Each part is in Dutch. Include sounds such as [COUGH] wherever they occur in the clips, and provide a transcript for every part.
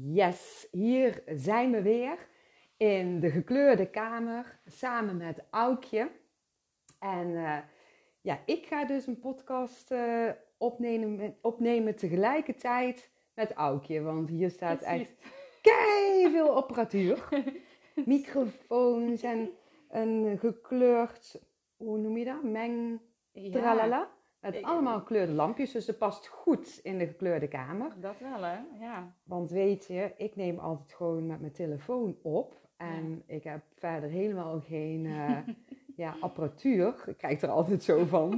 Yes, hier zijn we weer in de gekleurde kamer samen met Aukje. En uh, ja, ik ga dus een podcast uh, opnemen, opnemen tegelijkertijd met Aukje. Want hier staat echt kei veel apparatuur. [LAUGHS] Microfoons en een gekleurd, hoe noem je dat? Meng, tralala. Ik, allemaal gekleurde lampjes, dus dat past goed in de gekleurde kamer. Dat wel, hè? Ja. Want weet je, ik neem altijd gewoon met mijn telefoon op. En ik heb verder helemaal geen uh, [LAUGHS] ja, apparatuur. Ik krijg er altijd zo van,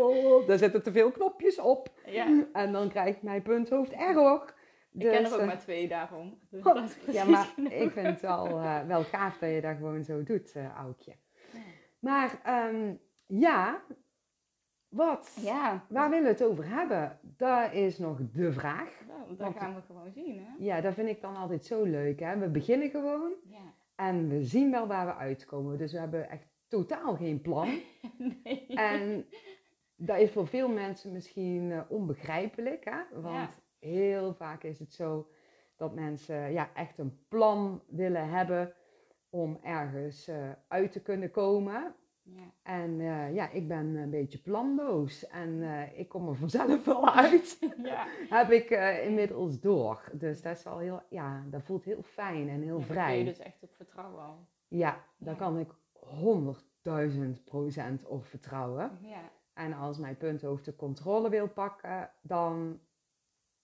[LAUGHS] daar zitten te veel knopjes op. Ja. En dan krijgt mijn punthoofd error. Dus, ik ken er ook uh, maar twee daarom. [LAUGHS] Dus oh, ja, maar ik vind het wel, uh, wel gaaf dat je dat gewoon zo doet. Ja. Maar um, ja, wat? Ja. Waar willen we het over hebben? Dat is nog de vraag. Nou, dat gaan we gewoon zien, hè? Ja, dat vind ik dan altijd zo leuk, hè? We beginnen gewoon ja. en we zien wel waar we uitkomen. Dus we hebben echt totaal geen plan. [LAUGHS] nee. En dat is voor veel mensen misschien uh, onbegrijpelijk, hè? Want heel vaak is het zo dat mensen ja, echt een plan willen hebben om ergens uh, uit te kunnen komen. Ja. En uh, ja, ik ben een beetje planloos en uh, ik kom er vanzelf wel [LAUGHS] uit. [LAUGHS] ja. Heb ik uh, inmiddels door. Dus dat is wel heel, ja, dat voelt heel fijn en heel ja, vrij. Daar kun je dus echt op vertrouwen al. Ja, daar kan ik 100.000 procent op vertrouwen. Ja. En als mijn punthoofd de controle wil pakken, dan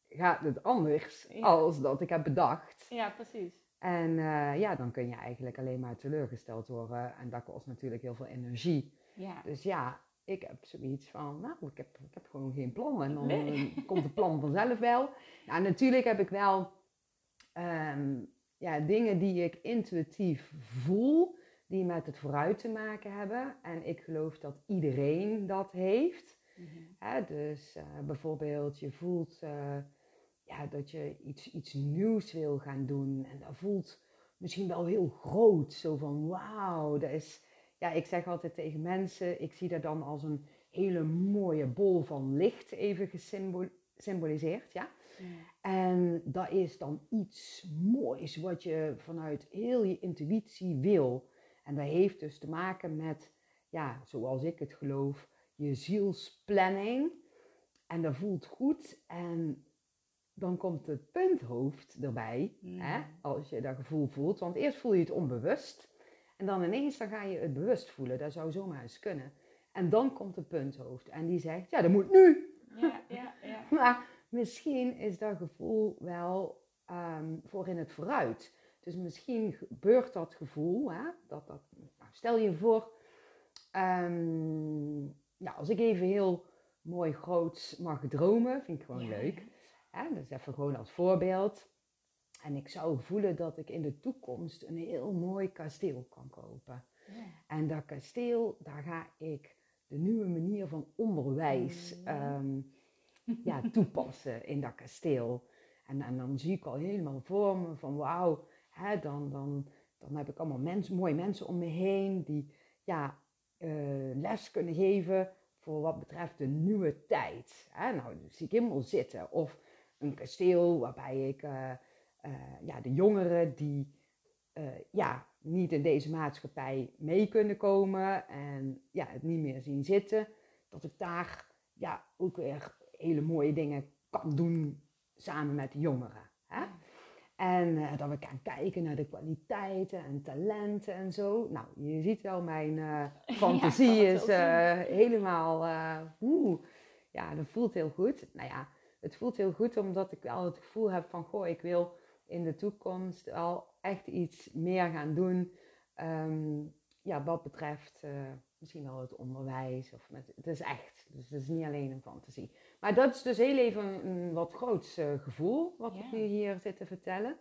gaat het anders als dat ik heb bedacht. Ja, precies. En uh, ja, dan kun je eigenlijk alleen maar teleurgesteld worden. En dat kost natuurlijk heel veel energie. Ja. Dus ja, ik heb zoiets van, nou, ik heb, ik heb gewoon geen plan. En dan nee. [LAUGHS] komt het plan vanzelf wel. Nou, natuurlijk heb ik wel um, ja, dingen die ik intuïtief voel, die met het vooruit te maken hebben. En ik geloof dat iedereen dat heeft. Mm -hmm. dus uh, bijvoorbeeld, je voelt... Uh, ja, dat je iets, iets nieuws wil gaan doen. En dat voelt misschien wel heel groot. Zo van wauw, dat is. Ja, ik zeg altijd tegen mensen, ik zie dat dan als een hele mooie bol van licht even gesymboliseerd. Ja? En dat is dan iets moois wat je vanuit heel je intuïtie wil. En dat heeft dus te maken met, ja, zoals ik het geloof, je zielsplanning. En dat voelt goed. En dan komt het punthoofd erbij, hè, mm. als je dat gevoel voelt. Want eerst voel je het onbewust. En dan ineens dan ga je het bewust voelen. Dat zou zomaar eens kunnen. En dan komt het punthoofd. En die zegt, ja, dat moet nu. Ja, ja, ja. [LAUGHS] maar misschien is dat gevoel wel um, voor in het vooruit. Dus misschien gebeurt dat gevoel, hè, dat, dat, nou, stel je voor, um, nou, als ik even heel mooi groot mag dromen, vind ik gewoon leuk. Hè? Dus even gewoon als voorbeeld. En ik zou voelen dat ik in de toekomst een heel mooi kasteel kan kopen. Ja. En dat kasteel, daar ga ik de nieuwe manier van onderwijs um, [LAUGHS] ja, toepassen in dat kasteel. En, en, dan zie ik al helemaal voor me van wauw, dan, dan, dan heb ik allemaal mensen, mooie mensen om me heen die ja, uh, les kunnen geven voor wat betreft de nieuwe tijd. Hè? Nou, dat zie ik helemaal zitten. Of een kasteel waarbij ik uh, uh, ja, de jongeren die uh, ja, niet in deze maatschappij mee kunnen komen en ja, het niet meer zien zitten, dat ik daar ja, ook weer hele mooie dingen kan doen samen met de jongeren. Hè? En dat we gaan kijken naar de kwaliteiten en talenten en zo. Nou, je ziet wel, mijn [LAUGHS] fantasie ja, is helemaal... Oeh, ja, dat voelt heel goed. Nou ja, het voelt heel goed omdat ik wel het gevoel heb van, goh, ik wil in de toekomst al echt iets meer gaan doen. Um, ja, wat betreft uh, misschien wel het onderwijs. Of met, het is echt, dus het is niet alleen een fantasie. Maar dat is dus heel even een wat groots uh, gevoel, wat ik nu hier zit te vertellen.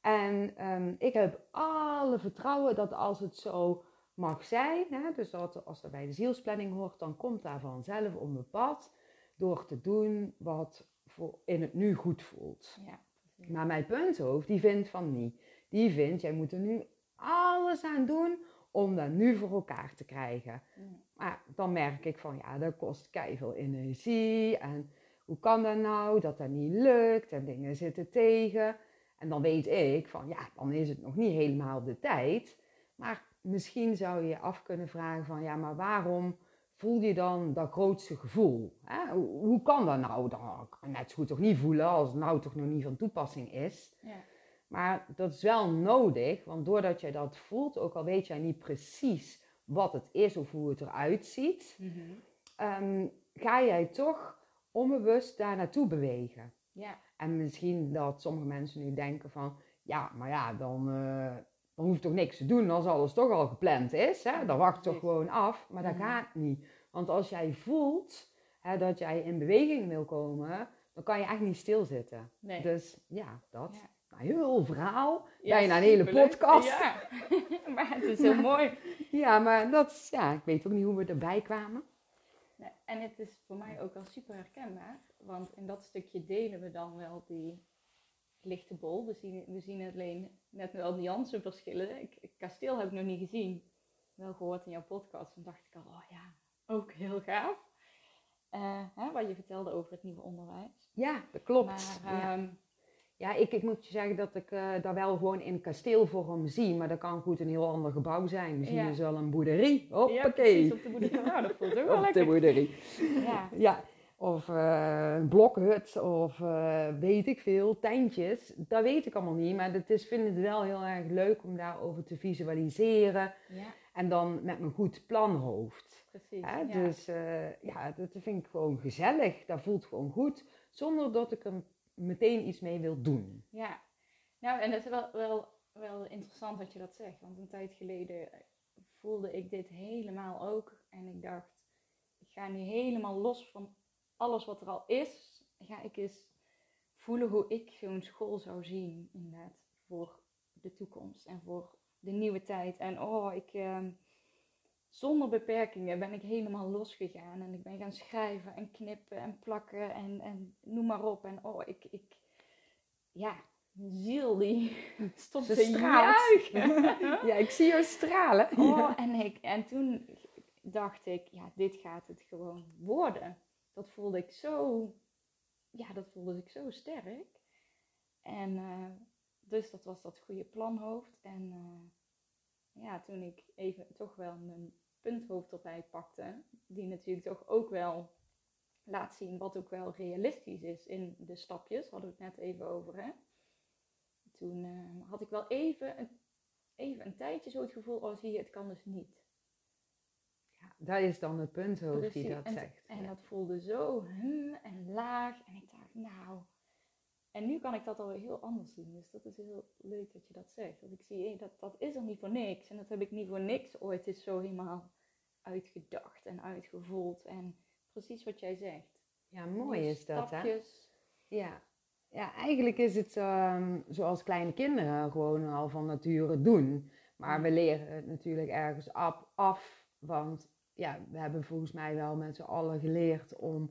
En um, ik heb alle vertrouwen dat als het zo mag zijn, hè, dus dat als er bij de zielsplanning hoort, dan komt daar vanzelf op mijn pad door te doen wat voor in het nu goed voelt. Ja, maar mijn punthoofd, die vindt van niet. Die vindt, jij moet er nu alles aan doen om dat nu voor elkaar te krijgen. Maar dan merk ik van, ja, dat kost veel energie. En hoe kan dat nou, dat dat niet lukt en dingen zitten tegen. En dan weet ik van ja, dan is het nog niet helemaal de tijd. Maar misschien zou je je af kunnen vragen van ja, maar waarom voel je dan dat grootste gevoel? Hè? Hoe, kan dat nou? Dan kan net zo goed toch niet voelen als het nou toch nog niet van toepassing is. Ja. Maar dat is wel nodig, want doordat jij dat voelt, ook al weet jij niet precies wat het is of hoe het eruit ziet, Mhm. ehm, ga jij toch onbewust daar naartoe bewegen. Ja. En misschien dat sommige mensen nu denken van, ja, maar ja, dan, eh dan hoef je toch niks te doen als alles toch al gepland is. Hè? Dan wacht toch gewoon af. Maar dat Mhm. gaat niet. Want als jij voelt hè, dat jij in beweging wil komen, dan kan je echt niet stilzitten. Nee. Dus ja, dat. Ja. Nou, heel verhaal. Ja, bijna een hele podcast. Ja, [LAUGHS] maar het is heel mooi. Ja, maar dat is, ja, ik weet ook niet hoe we erbij kwamen. En het is voor mij ook wel super herkenbaar. Want in dat stukje delen we dan wel die lichte bol. We zien, we zien alleen net wel nuanceverschillen. Ik, ik- kasteel heb ik nog niet gezien. Wel gehoord in jouw podcast. Toen dacht ik al, oh ja, ook heel gaaf. Eh, hè, wat je vertelde over het nieuwe onderwijs. Ja, dat klopt. Maar ja. ehm, Ja, ik, ik moet je zeggen dat ik eh daar wel gewoon in kasteelvorm zie, maar dat kan goed een heel ander gebouw zijn. Misschien Ja. is wel een boerderie. ja, Hoppakee. precies op de boerderij. Nou, dat voelt ook wel [LAUGHS] Op de lekker. boerderie. Ja, Ja, of eh, een blokhut of eh, weet ik veel, tentjes. Dat weet ik allemaal niet, maar het is, vind het wel heel erg leuk om daarover te visualiseren. ja, En dan met mijn goed planhoofd. precies. Hè? ja. Dus eh, ja, dat vind ik gewoon gezellig. Dat voelt gewoon goed, zonder dat ik er meteen iets mee wil doen. Ja, nou en het is wel, wel, wel interessant dat je dat zegt. Want een tijd geleden voelde ik dit helemaal ook. En ik dacht, ik ga nu helemaal los van alles wat er al is. Ga ik eens voelen hoe ik zo'n school zou zien, inderdaad, voor de toekomst en voor de nieuwe tijd. En oh, ik, ehm, zonder beperkingen ben ik helemaal losgegaan. En ik ben gaan schrijven en knippen en plakken en, en noem maar op. En oh, ik, ik ja, mijn ziel die [LAUGHS] stond te juichen. [LAUGHS] Ja, ik zie jou stralen. Oh, en, ik, en toen dacht ik, ja, dit gaat het gewoon worden. Dat voelde ik zo, ja, dat voelde ik zo sterk. En eh, dus dat was dat goede planhoofd. En eh, ja, toen ik even toch wel mijn punthoofd erbij pakte, die natuurlijk toch ook wel laat zien wat ook wel realistisch is in de stapjes, hadden we het net even over, hè. Toen eh, had ik wel even een even een tijdje zo het gevoel, oh zie je, het kan dus niet. Dat is dan het punthoofd die Precies. dat en, zegt. En Ja. dat voelde zo hm, en laag. En ik dacht, nou. En nu kan ik dat alweer heel anders zien. Dus dat is heel leuk dat je dat zegt. Dat ik zie, dat, dat is er niet voor niks. En dat heb ik niet voor niks ooit is zo helemaal uitgedacht en uitgevoeld. En precies wat jij zegt. Ja, mooi Die is dat, hè? Ja. ja, eigenlijk is het ehm, zoals kleine kinderen gewoon al van nature doen. Maar we leren het natuurlijk ergens af, af. Want ja, we hebben volgens mij wel met z'n allen geleerd om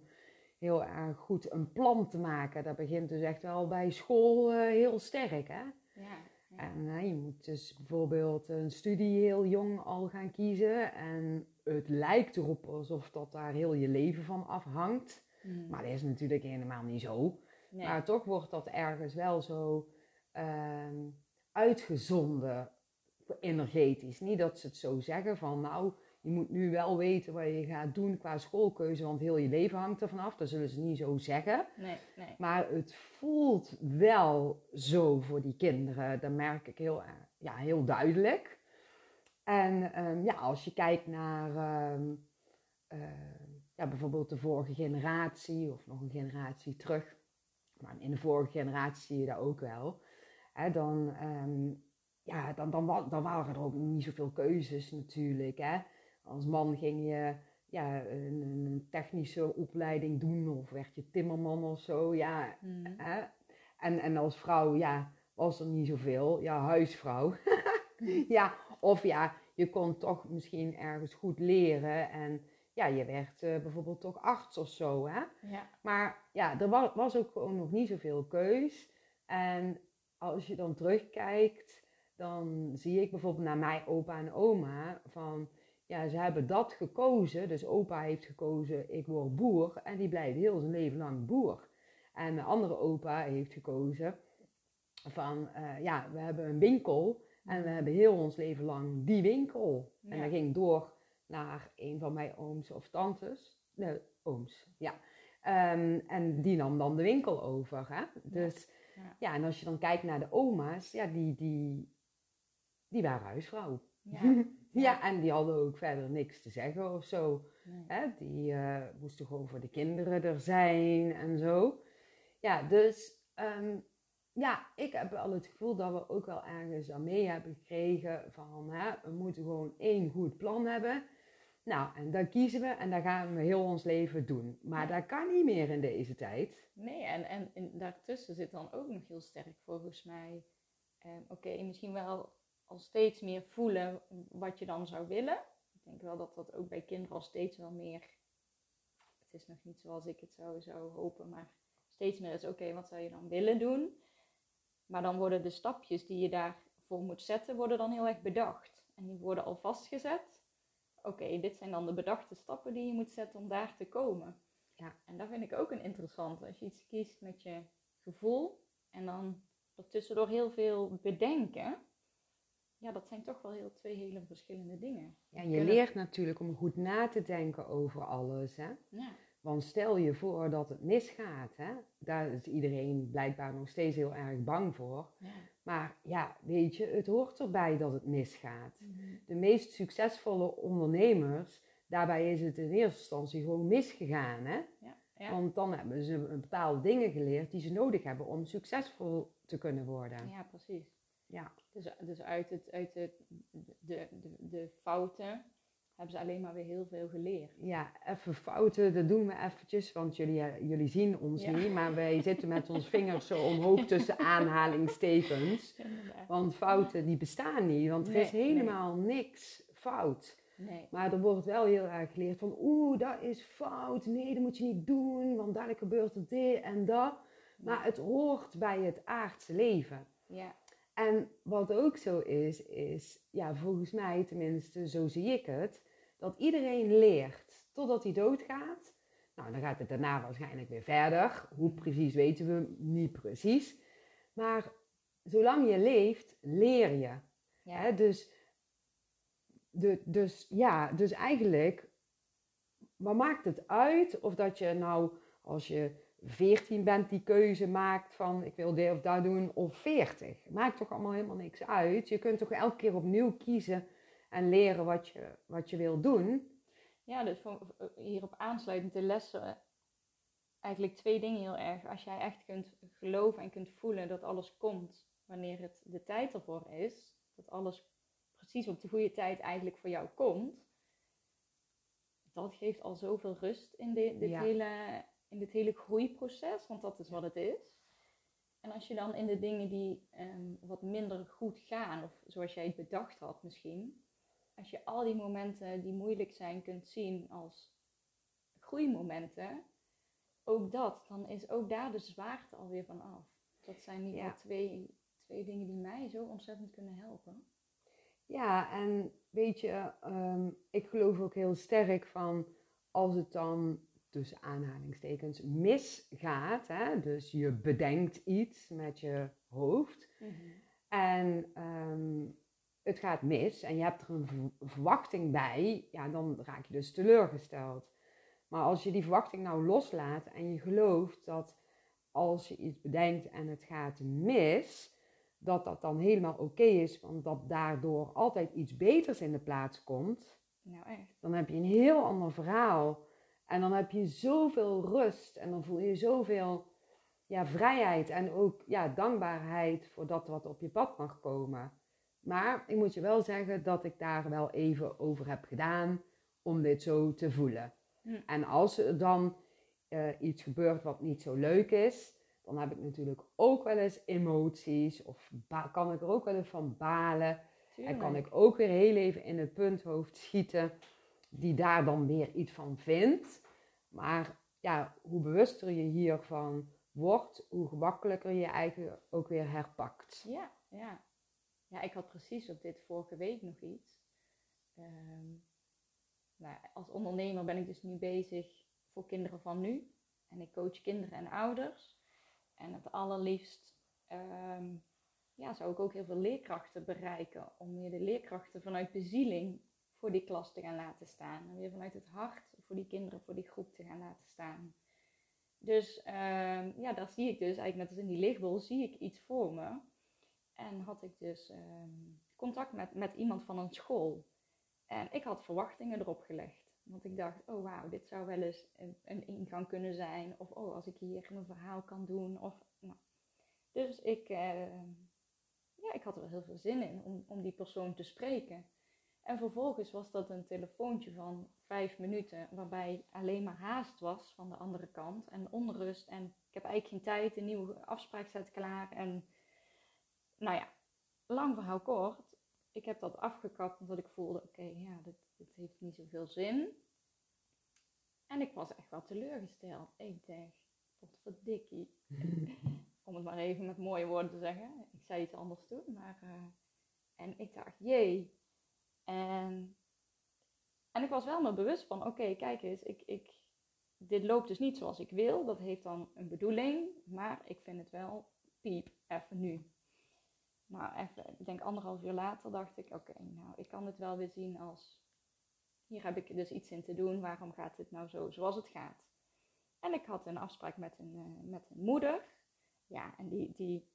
heel erg goed een plan te maken. Dat begint dus echt wel bij school eh, heel sterk, hè? Ja, ja. En eh, je moet dus bijvoorbeeld een studie heel jong al gaan kiezen. En het lijkt erop alsof dat daar heel je leven van afhangt. Hm. Maar dat is natuurlijk helemaal niet zo. Nee. Maar toch wordt dat ergens wel zo ehm, uitgezonden energetisch. Niet dat ze het zo zeggen van nou, je moet nu wel weten wat je gaat doen qua schoolkeuze, want heel je leven hangt ervan af. Dat zullen ze niet zo zeggen. nee, nee. Maar het voelt wel zo voor die kinderen. Dat merk ik heel, erg- ja, heel duidelijk. En ehm, ja, als je kijkt naar ehm, eh, ja, bijvoorbeeld de vorige generatie of nog een generatie terug. Maar in de vorige generatie zie je dat ook wel. Hè, dan, ehm, ja, dan, dan, dan waren er ook niet zoveel keuzes natuurlijk. Hè. Als man ging je ja, een, een technische opleiding doen of werd je timmerman of zo. Ja, Hm. hè. En, en als vrouw, ja, was er niet zoveel. Ja, huisvrouw. [LAUGHS] ja, of ja, je kon toch misschien ergens goed leren en ja, je werd eh, bijvoorbeeld toch arts of zo, hè. Ja, Maar ja, er wa- was ook gewoon nog niet zoveel keus. En als je dan terugkijkt, dan zie ik bijvoorbeeld naar mijn opa en oma van, ja, ze hebben dat gekozen. Dus opa heeft gekozen, ik word boer. En die blijft heel zijn leven lang boer. En mijn andere opa heeft gekozen, van, eh, ja, we hebben een winkel en we hebben heel ons leven lang die winkel. En dat ging door naar een van mijn ooms of tantes. Nee, ooms, ja. Ehm, en die nam dan de winkel over. Hè? Dus Ja. ja. en als je dan kijkt naar de oma's, ja, die, die, die waren huisvrouw. Ja. [LAUGHS] Ja, en die hadden ook verder niks te zeggen of zo. Nee. Hè? Die eh, moesten gewoon voor de kinderen er zijn en zo. Ja, dus ehm, ja, ik heb wel het gevoel dat we ook wel ergens aan mee hebben gekregen van hè, we moeten gewoon één goed plan hebben. Nou, en daar kiezen we en daar gaan we heel ons leven doen. Maar Ja. dat kan niet meer in deze tijd. Nee, en, en, en daartussen zit dan ook nog heel sterk volgens mij. eh, Oké, misschien wel al steeds meer voelen wat je dan zou willen. Ik denk wel dat dat ook bij kinderen al steeds wel meer. Het is nog niet zoals ik het zou, zou hopen, maar steeds meer is: oké, wat zou je dan willen doen? Maar dan worden de stapjes die je daarvoor moet zetten, worden dan heel erg bedacht. En die worden al vastgezet. Oké, dit zijn dan de bedachte stappen die je moet zetten om daar te komen. Ja. En dat vind ik ook een interessante. Als je iets kiest met je gevoel en dan er tussendoor heel veel bedenken. Ja, dat zijn toch wel heel, twee hele verschillende dingen. Ja, je Kunnen- leert natuurlijk om goed na te denken over alles. Hè? Ja, Want stel je voor dat het misgaat. Hè? Daar is iedereen blijkbaar nog steeds heel erg bang voor. ja. Maar ja, weet je, het hoort erbij dat het misgaat. Mhm. De meest succesvolle ondernemers, daarbij is het in eerste instantie gewoon misgegaan. Hè? ja, ja. Want dan hebben ze een bepaalde dingen geleerd die ze nodig hebben om succesvol te kunnen worden. ja precies. Ja. Dus, dus uit, het, uit het, de, de, de fouten hebben ze alleen maar weer heel veel geleerd. Ja, even fouten, dat doen we eventjes, want jullie, eh, jullie zien ons Ja. niet. Maar wij zitten met ons vingers zo omhoog tussen aanhalingstekens. [LAUGHS] Inderdaad. Want fouten die bestaan niet, want er Nee, is helemaal niks fout. Nee. Maar er wordt wel heel erg geleerd van, oeh, dat is fout. Nee, dat moet je niet doen, want dadelijk gebeurt er dit en dat. Maar het hoort bij het aardse leven. Ja, En wat ook zo is, is, ja, volgens mij tenminste, zo zie ik het, dat iedereen leert totdat hij doodgaat. Nou, dan gaat het daarna waarschijnlijk weer verder. Hoe precies weten we niet precies. Maar zolang je leeft, leer je. ja. Hè? Dus, de, dus ja, dus eigenlijk, wat maakt het uit of dat je nou, als je 14 bent, die keuze maakt van ik wil dit of dat doen, of 40? Maakt toch allemaal helemaal niks uit. Je kunt toch elke keer opnieuw kiezen en leren wat je, wat je wil doen. Ja, dus hierop aansluitend de lessen. Eigenlijk twee dingen heel erg. Als jij echt kunt geloven en kunt voelen dat alles komt wanneer het de tijd ervoor is. Dat alles precies op de goede tijd eigenlijk voor jou komt. Dat geeft al zoveel rust in, dit, Ja. hele, in dit hele groeiproces. Want dat is wat het is. En als je dan in de dingen die ehm, wat minder goed gaan, of zoals jij het bedacht had misschien, als je al die momenten die moeilijk zijn kunt zien als groeimomenten, ook dat, dan is ook daar de zwaarte alweer van af. Dat zijn geval Ja. twee, twee dingen die mij zo ontzettend kunnen helpen. Ja, en weet je, ehm, ik geloof ook heel sterk van als het dan tussen aanhalingstekens misgaat, hè, dus je bedenkt iets met je hoofd en ehm, het gaat mis en je hebt er een verwachting bij, ja, dan raak je dus teleurgesteld. Maar als je die verwachting nou loslaat en je gelooft dat als je iets bedenkt en het gaat mis, dat dat dan helemaal oké is, want dat daardoor altijd iets beters in de plaats komt, Nou echt. dan heb je een heel ander verhaal. En dan heb je zoveel rust en dan voel je zoveel ja, vrijheid en ook ja, dankbaarheid voor dat wat op je pad mag komen. Maar ik moet je wel zeggen dat ik daar wel even over heb gedaan om dit zo te voelen. Hm. En als er dan eh, iets gebeurt wat niet zo leuk is, dan heb ik natuurlijk ook wel eens emoties of kan ik er ook wel eens van balen. En kan ik ook weer heel even in het punthoofd schieten, die daar dan weer iets van vindt. Maar ja, hoe bewuster je hiervan wordt, hoe gemakkelijker je eigen ook weer herpakt. Ja, ja. Ja, ik had precies op dit vorige week nog iets. Ehm, nou, als ondernemer ben ik dus nu bezig voor kinderen van nu. En ik coach kinderen en ouders. En het allerliefst ehm, ja, zou ik ook heel veel leerkrachten bereiken. Om meer de leerkrachten vanuit bezieling voor die klas te gaan laten staan. En weer vanuit het hart voor die kinderen, voor die groep te gaan laten staan. Dus ehm, ja, daar zie ik dus, eigenlijk net als in die lichtbol, zie ik iets voor me. En had ik dus ehm, contact met, met iemand van een school. En ik had verwachtingen erop gelegd. Want ik dacht, oh wauw, dit zou wel eens een, een, ingang kunnen zijn. Of oh, als ik hier mijn verhaal kan doen. Of, nou. Dus ik, ehm, ja, ik had er wel heel veel zin in om, om die persoon te spreken. En vervolgens was dat een telefoontje van vijf minuten, waarbij alleen maar haast was van de andere kant en onrust. En ik heb eigenlijk geen tijd, een nieuwe afspraak staat klaar. En nou ja, lang verhaal kort. Ik heb dat afgekapt omdat ik voelde, oké, ja, dit, dit heeft niet zoveel zin. En ik was echt wel teleurgesteld. Ik dacht, wat verdikkie. [LAUGHS] Om het maar even met mooie woorden te zeggen. Ik zei iets anders toen, maar... Uh, en ik dacht, jee, en, en ik was wel me bewust van, oké, kijk eens, ik, ik, dit loopt dus niet zoals ik wil. Dat heeft dan een bedoeling, maar ik vind het wel piep, even nu. Maar even, ik denk anderhalf uur later dacht ik, oké, nou, ik kan het wel weer zien als, hier heb ik dus iets in te doen, waarom gaat dit nou zo zoals het gaat? En ik had een afspraak met een, uh, met een moeder, ja, en die, die,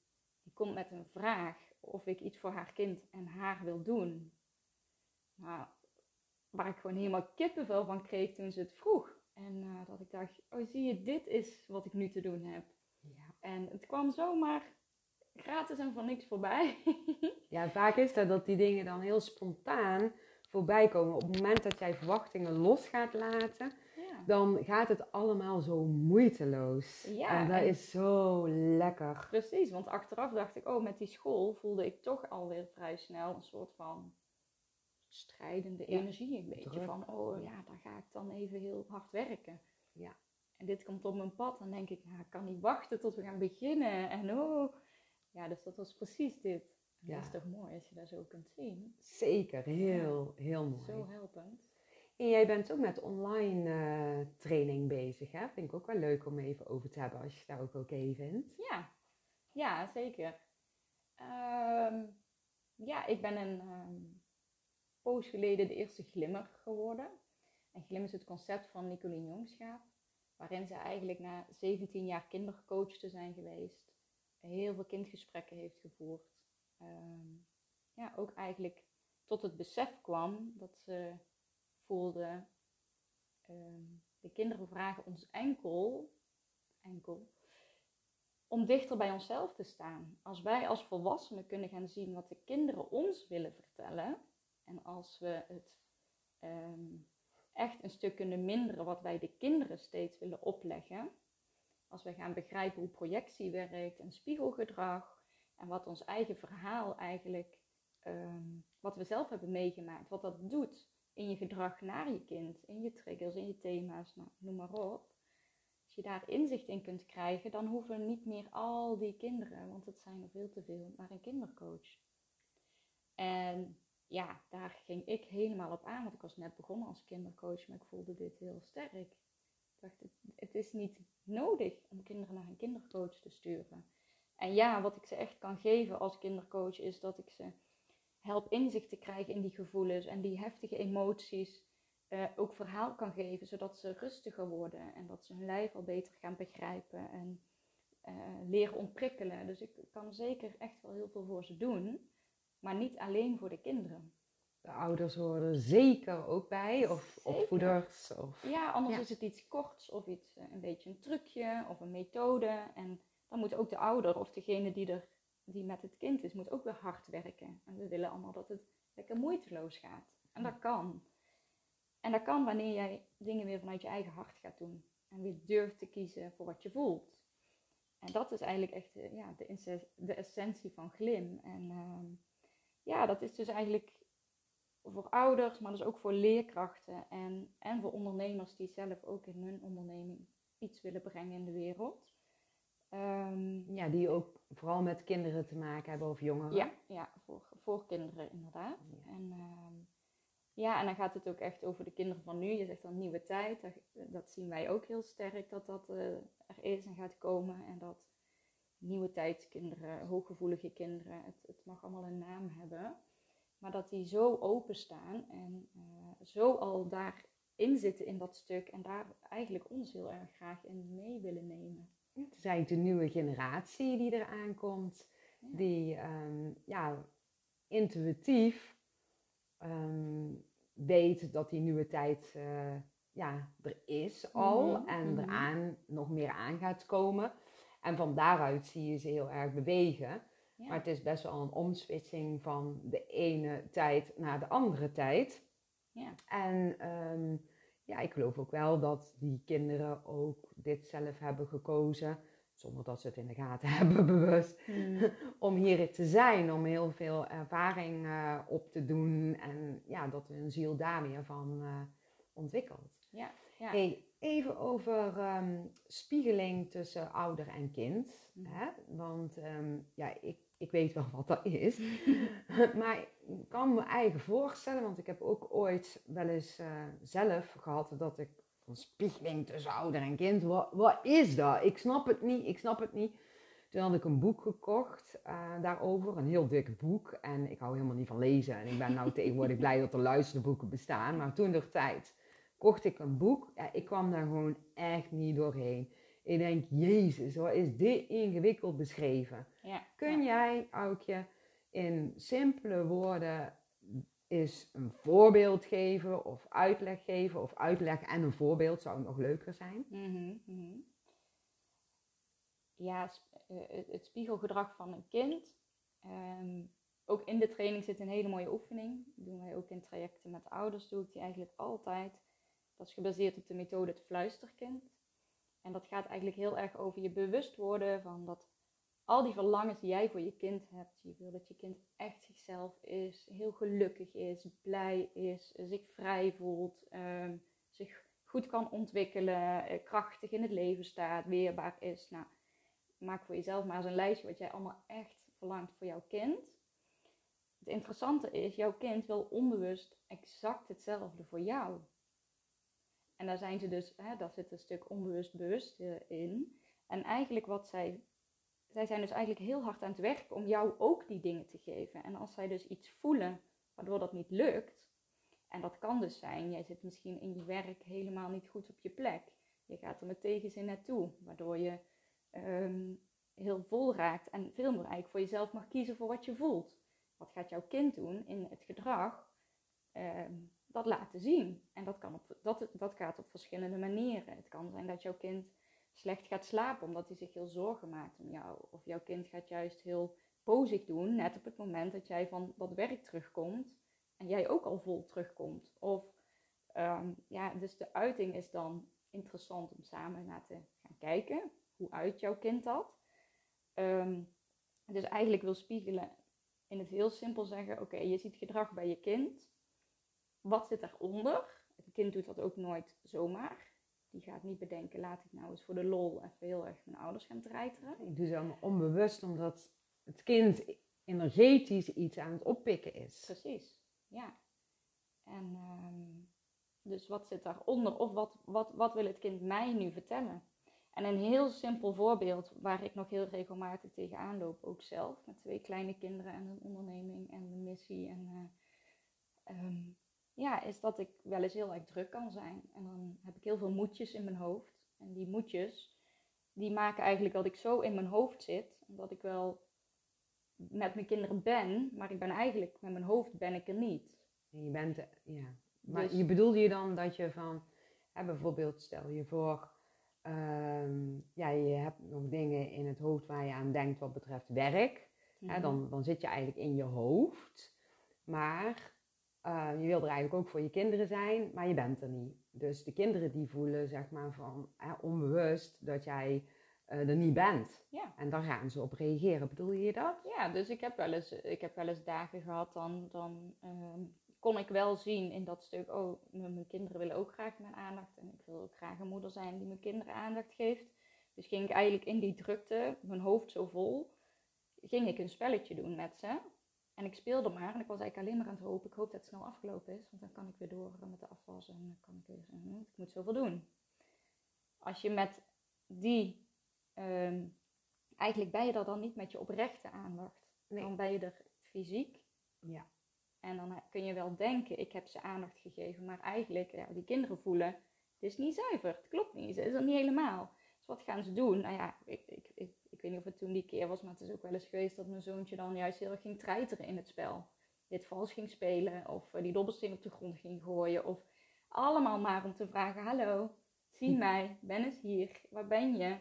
die komt met een vraag of ik iets voor haar kind en haar wil doen nou, waar ik gewoon helemaal kippenvel van kreeg toen ze het vroeg. En uh, dat ik dacht, oh zie je, dit is wat ik nu te doen heb. Ja. En het kwam zomaar gratis en van niks voorbij. [LAUGHS] ja, vaak is dat dat die dingen dan heel spontaan voorbij komen. Op het moment dat jij verwachtingen los gaat laten, ja. dan gaat het allemaal zo moeiteloos. Ja, en dat is zo lekker. Precies, want achteraf dacht ik, oh, met die school voelde ik toch alweer vrij snel een soort van strijdende energie. Een beetje van, oh ja, daar ga ik dan even heel hard werken. Ja. En dit komt op mijn pad. Dan denk ik, ja, ik kan niet wachten tot we gaan beginnen. En oh, ja, dus dat was precies dit. ja. Dat is toch mooi als je dat zo kunt zien. Zeker, heel, heel mooi. Zo helpend. En jij bent ook met online uh, training bezig, hè? Vind ik ook wel leuk om even over te hebben, als je daar ook oké okay vindt. Ja, ja zeker. Ehm, ja, ik ben een, um, poos geleden de eerste glimmer geworden. En glim is het concept van Nicolien Jongschaap, waarin ze eigenlijk na 17 jaar kindercoach te zijn geweest, heel veel kindgesprekken heeft gevoerd. Ehm, ja, ook eigenlijk tot het besef kwam dat ze voelde, ehm, de kinderen vragen ons enkel, enkel, om dichter bij onszelf te staan. Als wij als volwassenen kunnen gaan zien wat de kinderen ons willen vertellen, en als we het ehm, echt een stuk kunnen minderen wat wij de kinderen steeds willen opleggen, als we gaan begrijpen hoe projectie werkt en spiegelgedrag en wat ons eigen verhaal eigenlijk, ehm, wat we zelf hebben meegemaakt, wat dat doet in je gedrag naar je kind, in je triggers, in je thema's, nou, noem maar op. Als je daar inzicht in kunt krijgen, dan hoeven niet meer al die kinderen, want het zijn er veel te veel, naar een kindercoach. En ja, daar ging ik helemaal op aan. Want ik was net begonnen als kindercoach, maar ik voelde dit heel sterk. Ik dacht, het, is niet nodig om kinderen naar een kindercoach te sturen. En ja, wat ik ze echt kan geven als kindercoach is dat ik ze help inzicht te krijgen in die gevoelens en die heftige emoties. Uh, ook verhaal kan geven, zodat ze rustiger worden en dat ze hun lijf al beter gaan begrijpen en uh, leren ontprikkelen. Dus ik kan zeker echt wel heel veel voor ze doen maar niet alleen voor de kinderen. De ouders horen zeker ook bij, of opvoeders. Of... Ja, anders is het iets korts of iets, eh, een beetje een trucje of een methode. En dan moet ook de ouder of degene die, er, die met het kind is, moet ook weer hard werken. En we willen allemaal dat het lekker moeiteloos gaat. En dat kan. En dat kan wanneer jij dingen weer vanuit je eigen hart gaat doen. En weer durft te kiezen voor wat je voelt. En dat is eigenlijk echt eh, ja, de, de essentie van glim. En ehm, ja, dat is dus eigenlijk voor ouders, maar dus ook voor leerkrachten en, en voor ondernemers die zelf ook in hun onderneming iets willen brengen in de wereld. Um, ja, die ook vooral met kinderen te maken hebben of jongeren. Ja, ja voor, voor kinderen inderdaad. En, uh, ja, en dan gaat het ook echt over de kinderen van nu. Je zegt dan nieuwe tijd. Dat, dat zien wij ook heel sterk dat dat uh, er is en gaat komen. En dat nieuwe tijdskinderen, hooggevoelige kinderen, het, het mag allemaal een naam hebben. Maar dat die zo openstaan en uh, zo al daarin zitten in dat stuk en daar eigenlijk ons heel erg graag in mee willen nemen. Het is eigenlijk de nieuwe generatie die eraan komt, die um, ja, intuïtief um, weet dat die nieuwe tijd uh, ja, er is al mm -hmm. en -hmm. eraan nog meer aan gaat komen. En van daaruit zie je ze heel erg bewegen. Ja. Maar het is best wel een omswitching van de ene tijd naar de andere tijd. Ja. En um, ja, ik geloof ook wel dat die kinderen ook dit zelf hebben gekozen, zonder dat ze het in de gaten [LAUGHS] hebben bewust, Mm. [LAUGHS] om hier te zijn, om heel veel ervaring uh, op te doen en ja, dat hun ziel daar weer van uh, ontwikkelt. Ja, ja. Hey, even over um, spiegeling tussen ouder en kind. Mhm. Hè? Want um, ja, ik, ik weet wel wat dat is. [LAUGHS] [LAUGHS] maar ik kan me eigen voorstellen, want ik heb ook ooit wel eens uh, zelf gehad dat ik van spiegeling tussen ouder en kind. Wat, wat is dat? Ik snap het niet, ik snap het niet. Toen had ik een boek gekocht uh, daarover, een heel dik boek. En ik hou helemaal niet van lezen. En ik ben nou tegenwoordig blij dat er luisterboeken bestaan. Maar toen de tijd kocht ik een boek. Ja, ik kwam daar gewoon echt niet doorheen. Ik denk, Jezus, wat is dit ingewikkeld beschreven? Ja, Kun ja. jij, Aukje, in simpele woorden eens een voorbeeld geven of uitleg geven? Of uitleg en een voorbeeld zou nog leuker zijn. Mm -hmm, mm -hmm. Ja, uh, het spiegelgedrag van een kind. Um, ook in de training zit een hele mooie oefening. Die doen wij ook in trajecten met ouders, doe ik die eigenlijk altijd. Dat is gebaseerd op de methode het fluisterkind. En dat gaat eigenlijk heel erg over je bewust worden van dat al die verlangens die jij voor je kind hebt. Je wil dat je kind echt zichzelf is, heel gelukkig is, blij is, zich vrij voelt, um, zich goed kan ontwikkelen, eh, krachtig in het leven staat, weerbaar is. Nou, maak voor jezelf maar eens een lijstje wat jij allemaal echt verlangt voor jouw kind. Het interessante is, jouw kind wil onbewust exact hetzelfde voor jou. En daar zijn ze dus, hè, daar zit een stuk onbewust bewust in. En eigenlijk wat zij, zij zijn dus eigenlijk heel hard aan het werk om jou ook die dingen te geven. En als zij dus iets voelen waardoor dat niet lukt, en dat kan dus zijn, jij zit misschien in je werk helemaal niet goed op je plek. Je gaat er met tegenzin naartoe, waardoor je um, heel vol raakt en veel meer eigenlijk voor jezelf mag kiezen voor wat je voelt. Wat gaat jouw kind doen in het gedrag? Um, dat laten zien. En dat, kan op, dat, dat gaat op verschillende manieren. Het kan zijn dat jouw kind slecht gaat slapen omdat hij zich heel zorgen maakt om jou. Of jouw kind gaat juist heel pozig doen, net op het moment dat jij van dat werk terugkomt en jij ook al vol terugkomt. Of um, ja, dus de uiting is dan interessant om samen naar te gaan kijken. Hoe uit jouw kind dat? Um, dus eigenlijk wil spiegelen in het heel simpel zeggen: oké, je ziet gedrag bij je kind. Wat zit daaronder? Het kind doet dat ook nooit zomaar. Die gaat niet bedenken, laat ik nou eens voor de lol even heel erg mijn ouders gaan treiteren. Ik doe ze allemaal onbewust, omdat het kind energetisch iets aan het oppikken is. Precies, ja. En um, dus wat zit daaronder? Of wat, wat, wat wil het kind mij nu vertellen? En een heel simpel voorbeeld waar ik nog heel regelmatig tegenaan loop, ook zelf, met twee kleine kinderen en een onderneming en een missie. En, uh, um, ja, is dat ik wel eens heel erg druk kan zijn. En dan heb ik heel veel moedjes in mijn hoofd. En die moedjes, die maken eigenlijk dat ik zo in mijn hoofd zit, dat ik wel met mijn kinderen ben, maar ik ben eigenlijk, met mijn hoofd ben ik er niet. En je bent, ja. Maar Dus- je bedoelde je dan dat je van, hè, bijvoorbeeld stel je voor, ehm, ja, je hebt nog dingen in het hoofd waar je aan denkt wat betreft werk. Hè, Mhm. dan, dan zit je eigenlijk in je hoofd. Maar eh, je wil er eigenlijk ook voor je kinderen zijn, maar je bent er niet. Dus de kinderen die voelen zeg maar van hè, onbewust dat jij eh, er niet bent. Ja. En daar gaan ze op reageren. Bedoel je dat? Ja, dus ik heb wel eens, ik heb wel eens dagen gehad, dan, dan ehm, kon ik wel zien in dat stuk, oh, mijn kinderen willen ook graag mijn aandacht. En ik wil ook graag een moeder zijn die mijn kinderen aandacht geeft. Dus ging ik eigenlijk in die drukte, mijn hoofd zo vol, ging ik een spelletje doen met ze. En ik speelde maar en ik was eigenlijk alleen maar aan het hopen, ik hoop dat het snel afgelopen is. Want dan kan ik weer door met de afwas en dan kan ik weer zeggen, hm, ik moet zoveel doen. Als je met die ehm, eigenlijk ben je er dan niet met je oprechte aandacht. Nee. Dan ben je er fysiek. Ja. En dan kun je wel denken, ik heb ze aandacht gegeven. Maar eigenlijk, ja, die kinderen voelen, het is niet zuiver. Het klopt niet. Het is er niet helemaal. Dus wat gaan ze doen? Nou ja, ik, ik, ik, ik weet niet of het toen die keer was. Maar het is ook wel eens geweest dat mijn zoontje dan juist heel erg ging treiteren in het spel. Dit vals ging spelen. Of eh, die dobbelsteen op de grond ging gooien. Of allemaal maar om te vragen, hallo, zie [LAUGHS] mij. Ben eens hier. Waar ben je?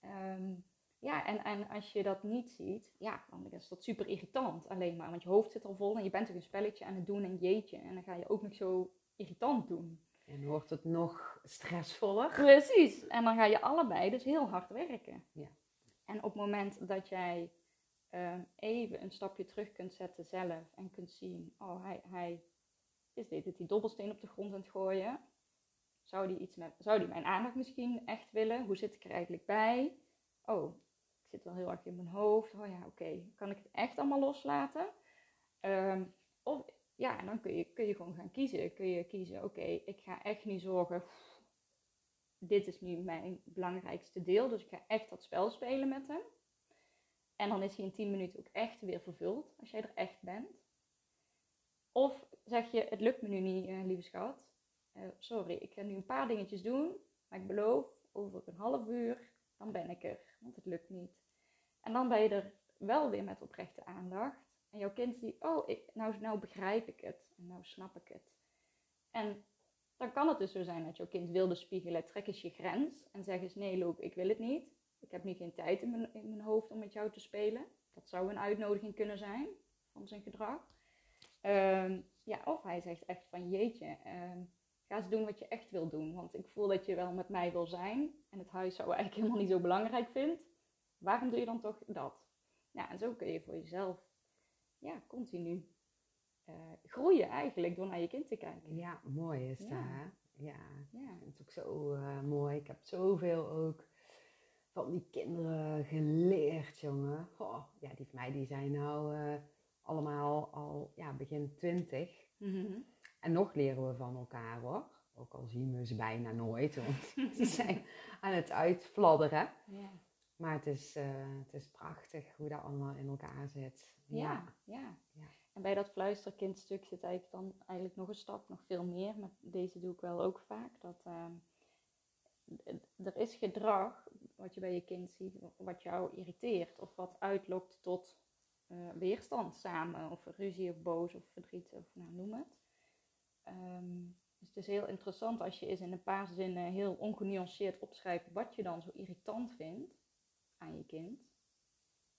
Ehm, ja, en, en als je dat niet ziet, ja, dan is dat super irritant alleen maar. Want je hoofd zit al vol en je bent toch een spelletje aan het doen en jeetje. En dan ga je ook nog zo irritant doen. En wordt het nog stressvoller. Precies. En dan ga je allebei dus heel hard werken. Ja. En op het moment dat jij ehm, even een stapje terug kunt zetten zelf en kunt zien, oh, hij, hij is dit, die dobbelsteen op de grond aan het gooien. Zou die, iets met, zou die mijn aandacht misschien echt willen? Hoe zit ik er eigenlijk bij? Oh, ik zit wel heel erg in mijn hoofd. Oh ja, oké. Kan ik het echt allemaal loslaten? Ehm, of ja, en dan kun je, kun je gewoon gaan kiezen. Kun je kiezen, oké, ik ga echt nu zorgen. Dit is nu mijn belangrijkste deel. Dus ik ga echt dat spel spelen met hem. En dan is hij in 10 minuten ook echt weer vervuld. Als jij er echt bent. Of zeg je, het lukt me nu niet, uh, lieve schat. Uh, sorry, ik ga nu een paar dingetjes doen. Maar ik beloof, over een half uur, dan ben ik er. Want het lukt niet. En dan ben je er wel weer met oprechte aandacht. En jouw kind ziet, oh, ik, nou, nou begrijp ik het. En nou snap ik het. En dan kan het dus zo zijn dat jouw kind wilde spiegelen. Trek eens je grens en zeg eens, nee Loop, ik wil het niet. Ik heb nu geen tijd in mijn, hoofd om met jou te spelen. Dat zou een uitnodiging kunnen zijn van zijn gedrag. Um, ja, of hij zegt echt van jeetje, um, ga eens doen wat je echt wil doen. Want ik voel dat je wel met mij wil zijn. En het huis zou eigenlijk helemaal niet zo belangrijk vindt. Waarom doe je dan toch dat? Ja, en zo kun je voor jezelf ja, continu uh, groeien eigenlijk door naar je kind te kijken. Ja, mooi is dat. Ja. Ja, Ja. ik vind het ook zo uh, mooi. Ik heb zoveel ook van die kinderen geleerd, jongen. Goh, ja, die van mij die zijn nou uh, allemaal al ja, begin twintig. Mhm. En nog leren we van elkaar hoor. Ook al zien we ze bijna nooit, want [LAUGHS] die zijn aan het uitfladderen. Ja. Maar het is, uh, het is prachtig hoe dat allemaal in elkaar zit. Ja, ja. Ja. En bij dat fluisterkindstuk zit eigenlijk dan eigenlijk nog een stap, nog veel meer. Maar deze doe ik wel ook vaak. Dat uh, er is gedrag wat je bij je kind ziet, wat jou irriteert. Of wat uitlokt tot uh, weerstand samen. Of ruzie of boos of verdriet of nou, noem het. Um, dus het is heel interessant als je eens in een paar zinnen heel ongenuanceerd opschrijft wat je dan zo irritant vindt aan je kind.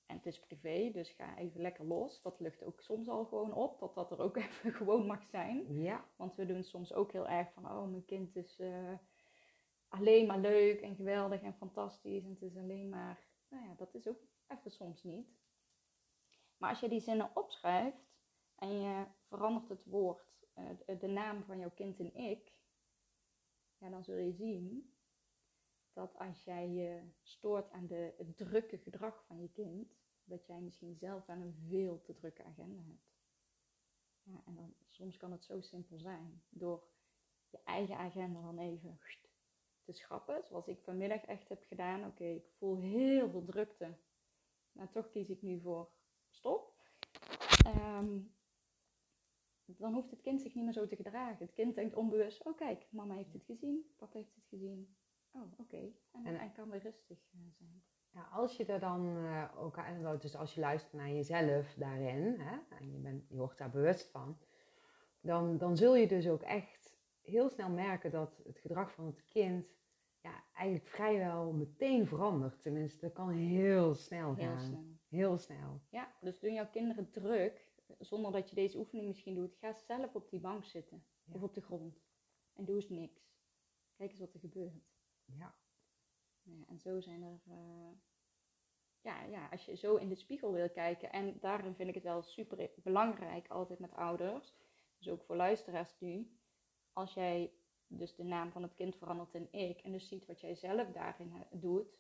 En het is privé, dus ga even lekker los. Dat lucht ook soms al gewoon op, dat dat er ook [LAUGHS] even gewoon mag zijn. Ja. Want we doen soms ook heel erg van, oh mijn kind is uh, alleen maar leuk en geweldig en fantastisch. En het is alleen maar, nou ja, dat is ook even soms niet. Maar als je die zinnen opschrijft en je verandert het woord, uh, de, de naam van jouw kind in ik, ja, dan zul je zien dat als jij je stoort aan de, het drukke gedrag van je kind, dat jij misschien zelf aan een veel te drukke agenda hebt. Ja, en dan, soms kan het zo simpel zijn, door je eigen agenda dan even te schrappen, zoals ik vanmiddag echt heb gedaan. Oké, ik voel heel veel drukte, maar toch kies ik nu voor stop. Um, dan hoeft het kind zich niet meer zo te gedragen. Het kind denkt onbewust, oh kijk, mama heeft het gezien, papa heeft het gezien, Oh, oké. Okay. En, en, en, kan weer rustig uh, zijn. Ja, als je er dan uh, ook aan, dus als je luistert naar jezelf daarin, hè, en je, bent, je wordt daar bewust van, dan, dan zul je dus ook echt heel snel merken dat het gedrag van het kind ja, eigenlijk vrijwel meteen verandert. Tenminste, dat kan heel snel gaan. Heel snel. Heel snel. Ja, dus doen jouw kinderen druk, zonder dat je deze oefening misschien doet, ga zelf op die bank zitten ja. of op de grond en doe eens niks. Kijk eens wat er gebeurt. Ja. ja. En zo zijn er, uh, ja, ja, als je zo in de spiegel wil kijken, en daarin vind ik het wel super belangrijk altijd met ouders, dus ook voor luisteraars nu, als jij dus de naam van het kind verandert in ik, en dus ziet wat jij zelf daarin doet,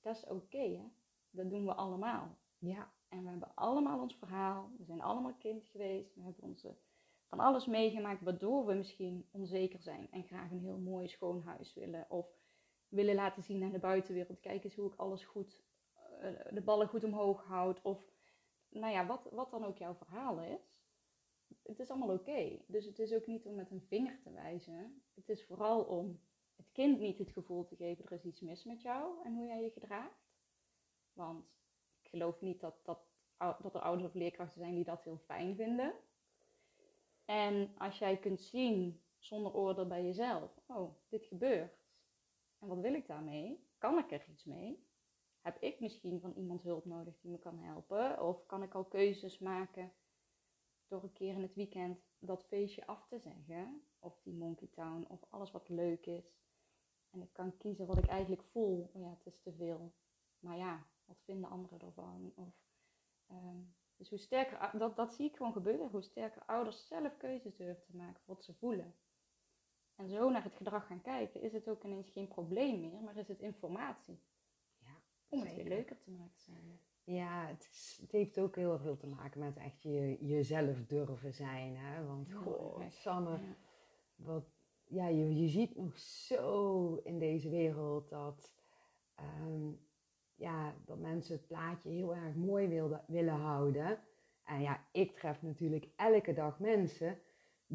dat is oké, okay, hè? Dat doen we allemaal. Ja. En we hebben allemaal ons verhaal, we zijn allemaal kind geweest, we hebben onze van alles meegemaakt waardoor we misschien onzeker zijn en graag een heel mooi schoon huis willen. Of willen laten zien aan de buitenwereld. Kijk eens hoe ik alles goed de ballen goed omhoog houdt. Of nou ja, wat, wat dan ook jouw verhaal is. Het is allemaal oké. Dus het is ook niet om met een vinger te wijzen. Het is vooral om het kind niet het gevoel te geven, er is iets mis met jou en hoe jij je gedraagt. Want ik geloof niet dat, dat, dat er ouders of leerkrachten zijn die dat heel fijn vinden. En als jij kunt zien, zonder oordeel bij jezelf, oh, dit gebeurt. En wat wil ik daarmee? Kan ik er iets mee? Heb ik misschien van iemand hulp nodig die me kan helpen? Of kan ik al keuzes maken door een keer in het weekend dat feestje af te zeggen? Of die Monkey Town, of alles wat leuk is. En ik kan kiezen wat ik eigenlijk voel. Ja, het is te veel. Maar ja, wat vinden anderen ervan? Of, ehm, dus hoe sterker, dat, dat zie ik gewoon gebeuren. Hoe sterker ouders zelf keuzes durven te maken voor wat ze voelen. En zo naar het gedrag gaan kijken, is het ook ineens geen probleem meer, maar is het informatie. Ja, om het weer leuker te maken samen. Ja, het, is, het, heeft ook heel veel te maken met echt je, jezelf durven zijn. Hè? Want, goh, Sanne, wat, ja, je, je ziet nog zo in deze wereld dat, ehm, ja, dat mensen het plaatje heel erg mooi wilden, willen houden. En ja, ik tref natuurlijk elke dag mensen